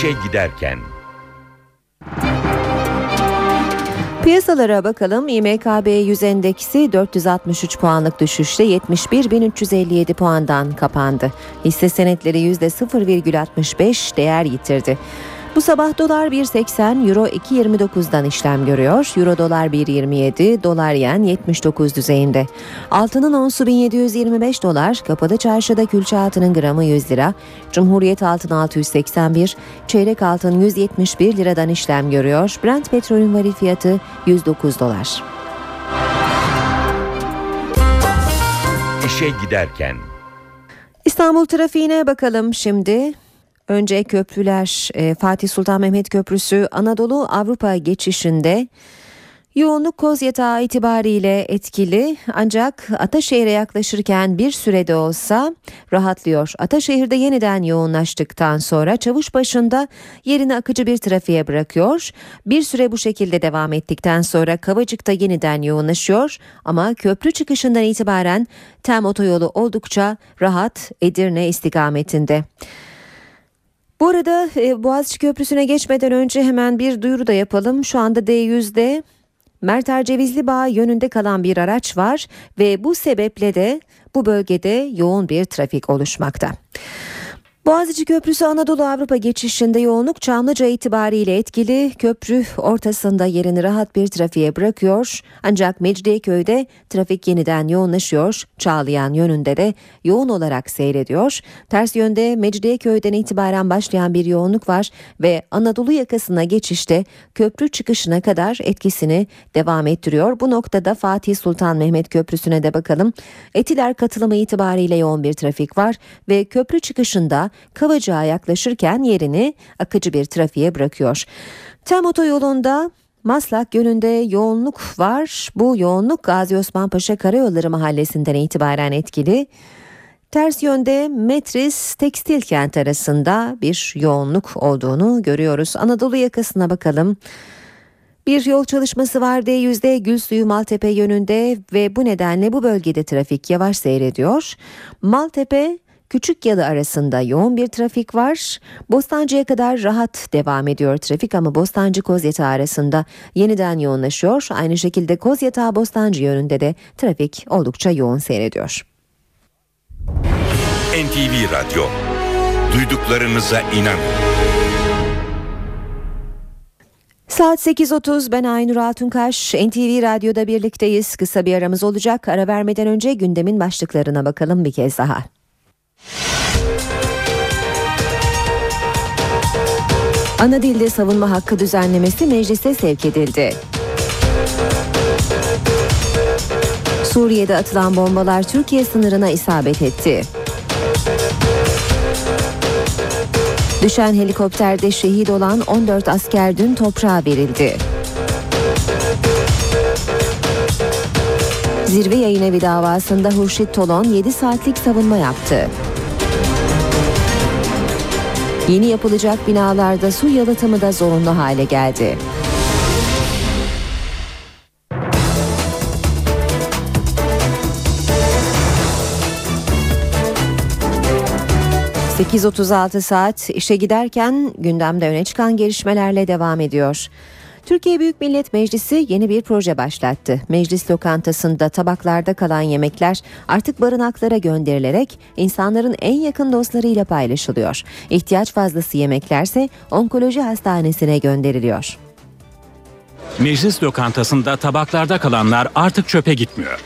İşe giderken
Piyasalara bakalım. İMKB 100 endeksi 463 puanlık düşüşle 71.357 puandan kapandı. Hisse senetleri %0,65 değer yitirdi. Bu sabah dolar 1.80, euro 2.29'dan işlem görüyor. Euro dolar 1.27, dolar yen 79 düzeyinde. Altının onsu 1725 dolar, kapalı çarşıda külçe altının gramı 100 lira. Cumhuriyet altın 681, çeyrek altın 171 liradan işlem görüyor. Brent petrolün varil fiyatı 109 dolar.
İşe giderken
İstanbul trafiğine bakalım şimdi. Önce köprüler e, Fatih Sultan Mehmet Köprüsü Anadolu Avrupa geçişinde yoğunluk koz yatağı itibariyle etkili ancak Ataşehir'e yaklaşırken bir sürede olsa rahatlıyor. Ataşehir'de yeniden yoğunlaştıktan sonra çavuş başında yerini akıcı bir trafiğe bırakıyor. Bir süre bu şekilde devam ettikten sonra Kavacık'ta yeniden yoğunlaşıyor ama köprü çıkışından itibaren tem otoyolu oldukça rahat Edirne istikametinde. Bu arada e, Boğaziçi Köprüsü'ne geçmeden önce hemen bir duyuru da yapalım. Şu anda D100'de Merter Cevizli Bağ yönünde kalan bir araç var ve bu sebeple de bu bölgede yoğun bir trafik oluşmakta. Boğaziçi Köprüsü Anadolu Avrupa geçişinde yoğunluk Çamlıca itibariyle etkili. Köprü ortasında yerini rahat bir trafiğe bırakıyor. Ancak Mecidiyeköy'de trafik yeniden yoğunlaşıyor. Çağlayan yönünde de yoğun olarak seyrediyor. Ters yönde Mecidiyeköy'den itibaren başlayan bir yoğunluk var ve Anadolu yakasına geçişte köprü çıkışına kadar etkisini devam ettiriyor. Bu noktada Fatih Sultan Mehmet Köprüsü'ne de bakalım. Etiler katılımı itibariyle yoğun bir trafik var ve köprü çıkışında Kavacık'a yaklaşırken yerini akıcı bir trafiğe bırakıyor. Tem otoyolunda Maslak yönünde yoğunluk var. Bu yoğunluk Gazi Osman Paşa Karayolları Mahallesi'nden itibaren etkili. Ters yönde Metris Tekstil Kent arasında bir yoğunluk olduğunu görüyoruz. Anadolu yakasına bakalım. Bir yol çalışması var D100'de Gülsuyu Maltepe yönünde ve bu nedenle bu bölgede trafik yavaş seyrediyor. Maltepe Küçük Yalı arasında yoğun bir trafik var. Bostancı'ya kadar rahat devam ediyor trafik ama Bostancı Kozyatağı arasında yeniden yoğunlaşıyor. Aynı şekilde Kozyatağı Bostancı yönünde de trafik oldukça yoğun seyrediyor.
NTV Radyo. Duyduklarınıza inanın.
Saat 8.30 ben Aynur Altunkaş. NTV Radyo'da birlikteyiz. Kısa bir aramız olacak. Ara vermeden önce gündemin başlıklarına bakalım bir kez daha. Ana dilde savunma hakkı düzenlemesi meclise sevk edildi. Suriye'de atılan bombalar Türkiye sınırına isabet etti. Düşen helikopterde şehit olan 14 asker dün toprağa verildi. Zirve yayın evi davasında Hurşit Tolon 7 saatlik savunma yaptı. Yeni yapılacak binalarda su yalıtımı da zorunlu hale geldi. ...8.36 saat işe giderken gündemde öne çıkan gelişmelerle devam ediyor. Türkiye Büyük Millet Meclisi yeni bir proje başlattı. Meclis lokantasında tabaklarda kalan yemekler artık barınaklara gönderilerek insanların en yakın dostlarıyla paylaşılıyor. İhtiyaç fazlası yemeklerse onkoloji hastanesine gönderiliyor.
Meclis lokantasında tabaklarda kalanlar artık çöpe gitmiyor.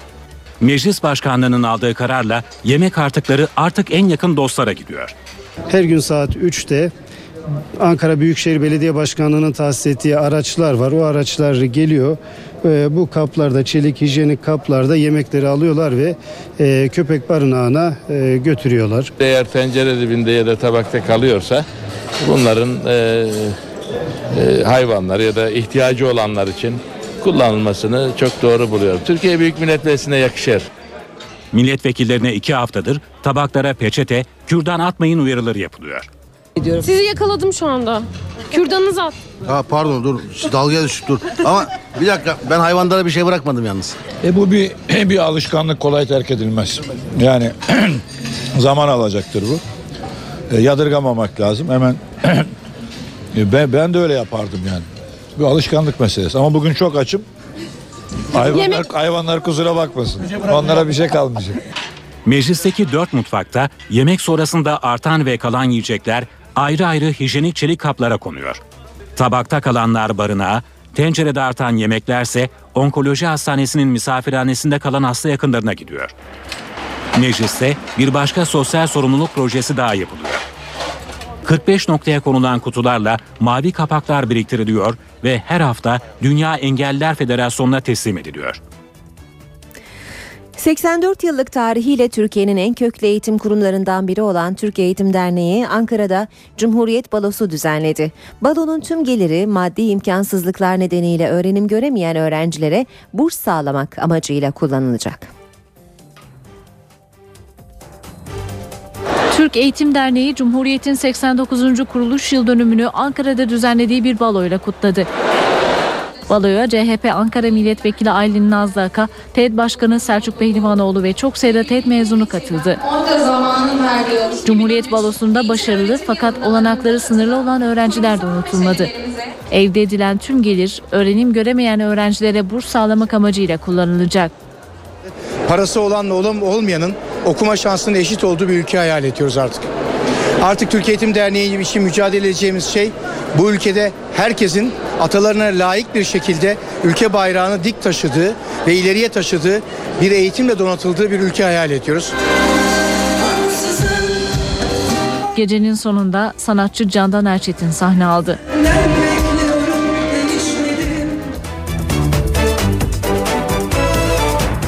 Meclis Başkanlığı'nın aldığı kararla yemek artıkları artık en yakın dostlara gidiyor.
Her gün saat 3'te Ankara Büyükşehir Belediye Başkanlığı'nın tahsis ettiği araçlar var. O araçlar geliyor. Ee, bu kaplarda, çelik hijyenik kaplarda yemekleri alıyorlar ve e, köpek barınağına e, götürüyorlar.
Eğer tencere dibinde ya da tabakta kalıyorsa bunların e, e, hayvanlar ya da ihtiyacı olanlar için kullanılmasını çok doğru buluyorum. Türkiye Büyük Millet Meclisi'ne yakışır.
Milletvekillerine iki haftadır tabaklara peçete, kürdan atmayın uyarıları yapılıyor.
Sizi yakaladım şu anda. Kürdanınızı at.
Ha pardon dur dalgaya düştük dur. Ama bir dakika ben hayvanlara bir şey bırakmadım yalnız.
E bu bir bir alışkanlık kolay terk edilmez. Yani zaman alacaktır bu. E, yadırgamamak lazım. Hemen e, ben ben de öyle yapardım yani. Bir alışkanlık meselesi. Ama bugün çok açım. Hayvanlar,
Yemek-
hayvanlar kusura bakmasın. Onlara bir şey kalmayacak.
Meclisteki dört mutfakta yemek sonrasında artan ve kalan yiyecekler ayrı ayrı hijyenik çelik kaplara konuyor. Tabakta kalanlar barınağa, tencerede artan yemeklerse onkoloji hastanesinin misafirhanesinde kalan hasta yakınlarına gidiyor. Mecliste bir başka sosyal sorumluluk projesi daha yapılıyor. 45 noktaya konulan kutularla mavi kapaklar biriktiriliyor ve her hafta Dünya Engelliler Federasyonu'na teslim ediliyor.
84 yıllık tarihiyle Türkiye'nin en köklü eğitim kurumlarından biri olan Türk Eğitim Derneği Ankara'da Cumhuriyet Balosu düzenledi. Balonun tüm geliri maddi imkansızlıklar nedeniyle öğrenim göremeyen öğrencilere burs sağlamak amacıyla kullanılacak.
Türk Eğitim Derneği Cumhuriyet'in 89. kuruluş yıl dönümünü Ankara'da düzenlediği bir baloyla kutladı. Baloya CHP Ankara Milletvekili Aylin Nazlıaka, TED Başkanı Selçuk Pehlivanoğlu ve çok sayıda TED mezunu katıldı. Cumhuriyet Balosu'nda başarılı fakat olanakları sınırlı olan öğrenciler de unutulmadı. Elde edilen tüm gelir öğrenim göremeyen öğrencilere burs sağlamak amacıyla kullanılacak.
Parası olanla olan olmayanın okuma şansının eşit olduğu bir ülke hayal ediyoruz artık. Artık Türkiye Eğitim Derneği için mücadele edeceğimiz şey bu ülkede herkesin atalarına layık bir şekilde ülke bayrağını dik taşıdığı ve ileriye taşıdığı bir eğitimle donatıldığı bir ülke hayal ediyoruz.
Gecenin sonunda sanatçı Candan Erçetin sahne aldı.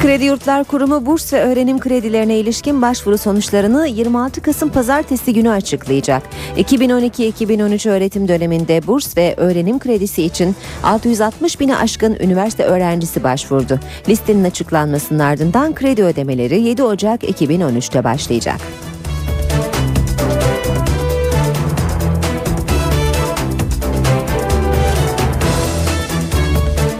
Kredi Yurtlar Kurumu burs ve öğrenim kredilerine ilişkin başvuru sonuçlarını 26 Kasım pazartesi günü açıklayacak. 2012-2013 öğretim döneminde burs ve öğrenim kredisi için 660 bini aşkın üniversite öğrencisi başvurdu. Listenin açıklanmasının ardından kredi ödemeleri 7 Ocak 2013'te başlayacak.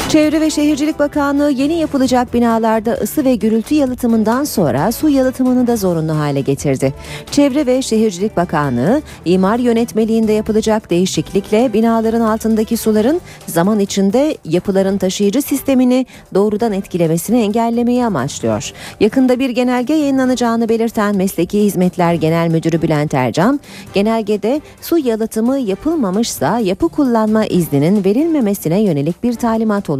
Çevre ve Şehircilik Bakanlığı yeni yapılacak binalarda ısı ve gürültü yalıtımından sonra su yalıtımını da zorunlu hale getirdi. Çevre ve Şehircilik Bakanlığı imar yönetmeliğinde yapılacak değişiklikle binaların altındaki suların zaman içinde yapıların taşıyıcı sistemini doğrudan etkilemesini engellemeyi amaçlıyor. Yakında bir genelge yayınlanacağını belirten Mesleki Hizmetler Genel Müdürü Bülent Ercan, genelgede su yalıtımı yapılmamışsa yapı kullanma izninin verilmemesine yönelik bir talimat olacak.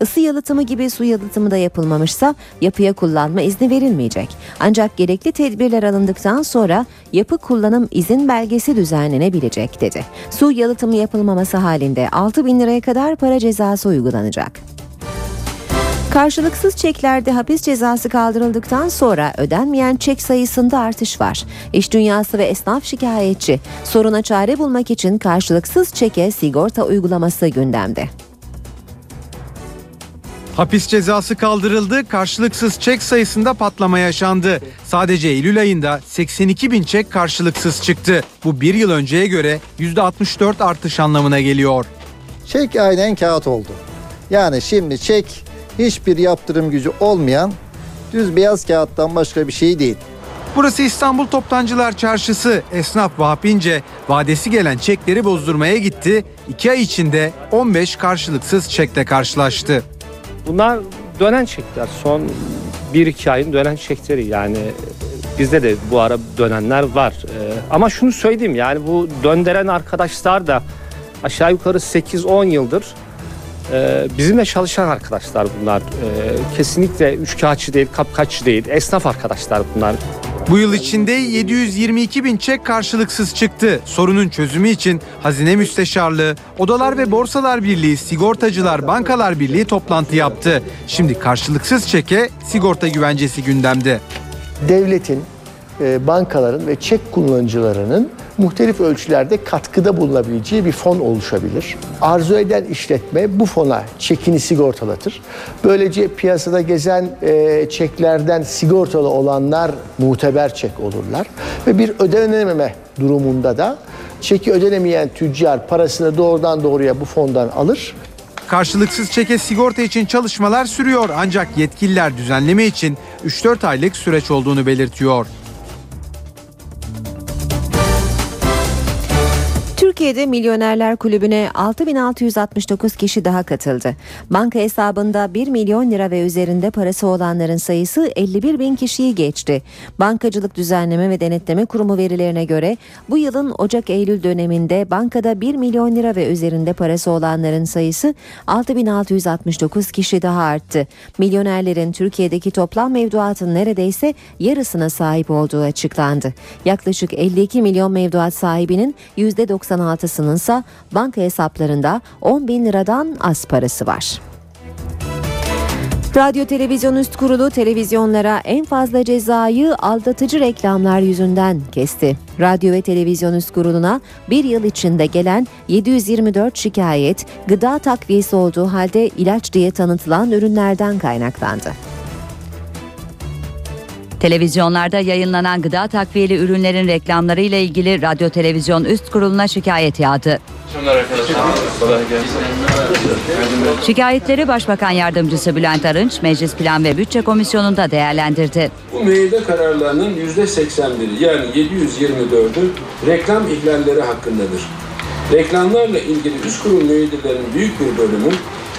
Isı yalıtımı gibi su yalıtımı da yapılmamışsa yapıya kullanma izni verilmeyecek. Ancak gerekli tedbirler alındıktan sonra yapı kullanım izin belgesi düzenlenebilecek dedi. Su yalıtımı yapılmaması halinde 6 bin liraya kadar para cezası uygulanacak. Karşılıksız çeklerde hapis cezası kaldırıldıktan sonra ödenmeyen çek sayısında artış var. İş dünyası ve esnaf şikayetçi. Soruna çare bulmak için karşılıksız çeke sigorta uygulaması gündemde.
Hapis cezası kaldırıldı, karşılıksız çek sayısında patlama yaşandı. Sadece Eylül ayında 82 bin çek karşılıksız çıktı. Bu bir yıl önceye göre %64 artış anlamına geliyor.
Çek aynen kağıt oldu. Yani şimdi çek hiçbir yaptırım gücü olmayan düz beyaz kağıttan başka bir şey değil.
Burası İstanbul Toptancılar Çarşısı. Esnaf Vahap İnce vadesi gelen çekleri bozdurmaya gitti. İki ay içinde 15 karşılıksız çekle karşılaştı.
Bunlar dönen çekler. Son 1-2 ayın dönen çekleri yani bizde de bu ara dönenler var. Ee, ama şunu söyleyeyim yani bu döndüren arkadaşlar da aşağı yukarı 8-10 yıldır e, bizimle çalışan arkadaşlar bunlar. E, kesinlikle üçkağıtçı değil, kapkaççı değil, esnaf arkadaşlar bunlar.
Bu yıl içinde 722 bin çek karşılıksız çıktı. Sorunun çözümü için Hazine Müsteşarlığı, Odalar ve Borsalar Birliği, Sigortacılar Bankalar Birliği toplantı yaptı. Şimdi karşılıksız çeke sigorta güvencesi gündemde.
devletin, bankaların ve çek kullanıcılarının muhtelif ölçülerde katkıda bulunabileceği bir fon oluşabilir. Arzu eden işletme bu fona çekini sigortalatır. Böylece piyasada gezen e, çeklerden sigortalı olanlar muteber çek olurlar. Ve bir ödenememe durumunda da çeki ödenemeyen tüccar parasını doğrudan doğruya bu fondan alır
Karşılıksız çeke sigorta için çalışmalar sürüyor ancak yetkililer düzenleme için 3-4 aylık süreç olduğunu belirtiyor.
Türkiye'de Milyonerler Kulübü'ne 6669 kişi daha katıldı. Banka hesabında 1 milyon lira ve üzerinde parası olanların sayısı 51 bin kişiyi geçti. Bankacılık Düzenleme ve Denetleme Kurumu verilerine göre bu yılın Ocak-Eylül döneminde bankada 1 milyon lira ve üzerinde parası olanların sayısı 6669 kişi daha arttı. Milyonerlerin Türkiye'deki toplam mevduatın neredeyse yarısına sahip olduğu açıklandı. Yaklaşık 52 milyon mevduat sahibinin %96'sının ise banka hesaplarında 10 bin liradan az parası var. Radyo Televizyon Üst Kurulu televizyonlara en fazla cezayı aldatıcı reklamlar yüzünden kesti. Radyo ve Televizyon Üst Kurulu'na bir yıl içinde gelen 724 şikayet gıda takviyesi olduğu halde ilaç diye tanıtılan ürünlerden kaynaklandı.
Televizyonlarda yayınlanan gıda takviyeli ürünlerin reklamları ile ilgili Radyo Televizyon Üst Kurulu'na şikayet yağdı. Şikayetleri Başbakan Yardımcısı Bülent Arınç, Meclis Plan ve Bütçe Komisyonu'nda değerlendirdi.
Bu müeyyide kararlarının yüzde 81'i yani 724'ü reklam ihlalleri hakkındadır. Reklamlarla ilgili üst kurum müeyyidelerin büyük bir bölümü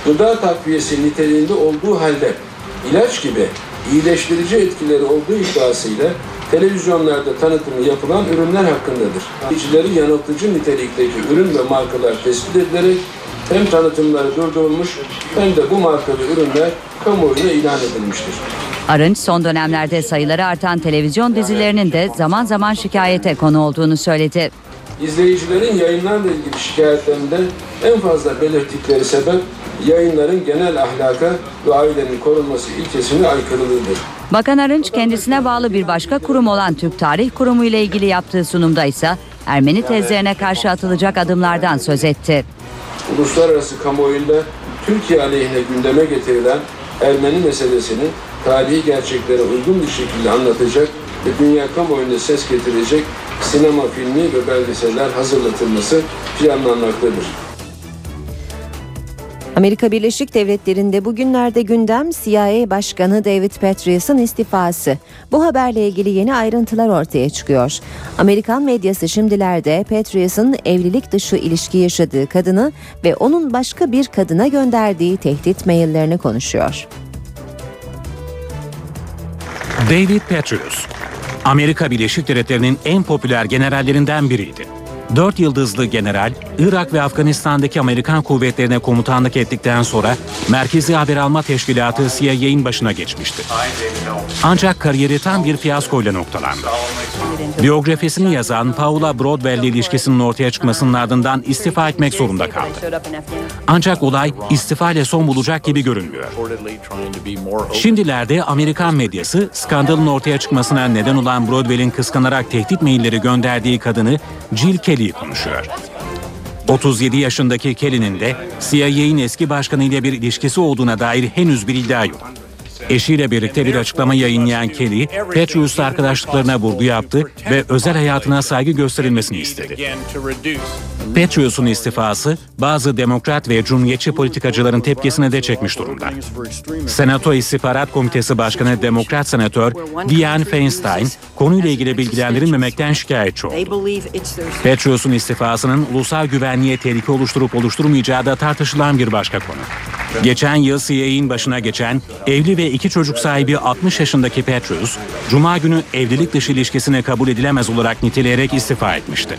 gıda takviyesi niteliğinde olduğu halde ilaç gibi iyileştirici etkileri olduğu iddiasıyla televizyonlarda tanıtımı yapılan ürünler hakkındadır. İçileri yanıltıcı nitelikteki ürün ve markalar tespit edilerek hem tanıtımları durdurulmuş hem de bu markalı ürünler kamuoyuna ilan edilmiştir.
Arınç son dönemlerde sayıları artan televizyon dizilerinin de zaman zaman şikayete konu olduğunu söyledi.
İzleyicilerin yayınlarla ilgili şikayetlerinde en fazla belirttikleri sebep yayınların genel ahlaka ve ailenin korunması ilkesine aykırılığıdır.
Bakan Arınç kendisine bağlı bir başka kurum olan Türk Tarih Kurumu ile ilgili yaptığı sunumda ise Ermeni tezlerine karşı atılacak adımlardan söz etti.
Uluslararası kamuoyunda Türkiye aleyhine gündeme getirilen Ermeni meselesini tarihi gerçeklere uygun bir şekilde anlatacak ve dünya kamuoyunda ses getirecek sinema filmi ve belgeseller hazırlatılması planlanmaktadır.
Amerika Birleşik Devletleri'nde bugünlerde gündem CIA Başkanı David Petraeus'ın istifası. Bu haberle ilgili yeni ayrıntılar ortaya çıkıyor. Amerikan medyası şimdilerde Petraeus'ın evlilik dışı ilişki yaşadığı kadını ve onun başka bir kadına gönderdiği tehdit maillerini konuşuyor.
David Petraeus, Amerika Birleşik Devletleri'nin en popüler generallerinden biriydi. Dört yıldızlı general, Irak ve Afganistan'daki Amerikan kuvvetlerine komutanlık ettikten sonra Merkezi Haber Alma Teşkilatı CIA'in başına geçmişti. Ancak kariyeri tam bir fiyaskoyla noktalandı. Biyografisini yazan Paula Broadwell ile ilişkisinin ortaya çıkmasının ardından istifa etmek zorunda kaldı. Ancak olay istifa ile son bulacak gibi görünmüyor. Şimdilerde Amerikan medyası skandalın ortaya çıkmasına neden olan Broadwell'in kıskanarak tehdit mailleri gönderdiği kadını Jill Kelly'yi konuşuyor. 37 yaşındaki Kelly'nin de CIA'in eski başkanı ile bir ilişkisi olduğuna dair henüz bir iddia yok. Eşiyle birlikte bir açıklama yayınlayan Kelly, Petraeus'la arkadaşlıklarına vurgu yaptı ve özel hayatına saygı gösterilmesini istedi. Petraeus'un istifası bazı demokrat ve cumhuriyetçi politikacıların tepkisine de çekmiş durumda. Senato İstihbarat Komitesi Başkanı Demokrat Senatör Dianne Feinstein konuyla ilgili bilgilendirilmemekten şikayetçi oldu. Petraeus'un istifasının ulusal güvenliğe tehlike oluşturup oluşturmayacağı da tartışılan bir başka konu. Geçen yıl CIA'in başına geçen evli ve iki çocuk sahibi 60 yaşındaki Petraeus, Cuma günü evlilik dışı ilişkisine kabul edilemez olarak niteleyerek istifa etmişti.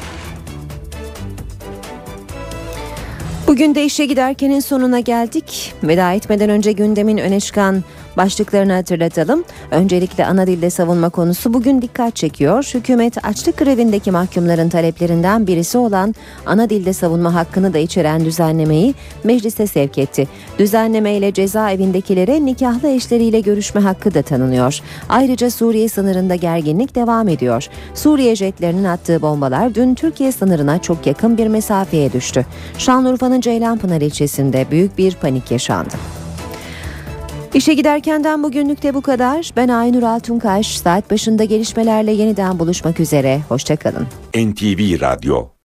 Bugün de işe giderkenin sonuna geldik. Veda etmeden önce gündemin öne çıkan başlıklarını hatırlatalım. Öncelikle ana dilde savunma konusu bugün dikkat çekiyor. Hükümet açlık grevindeki mahkumların taleplerinden birisi olan ana dilde savunma hakkını da içeren düzenlemeyi meclise sevk etti. Düzenleme ile cezaevindekilere nikahlı eşleriyle görüşme hakkı da tanınıyor. Ayrıca Suriye sınırında gerginlik devam ediyor. Suriye jetlerinin attığı bombalar dün Türkiye sınırına çok yakın bir mesafeye düştü. Şanlıurfa'nın Ceylanpınar ilçesinde büyük bir panik yaşandı. İşe giderkenden bugünlük de bu kadar. Ben Aynur Altunkaş. Saat başında gelişmelerle yeniden buluşmak üzere. Hoşçakalın.
NTV Radyo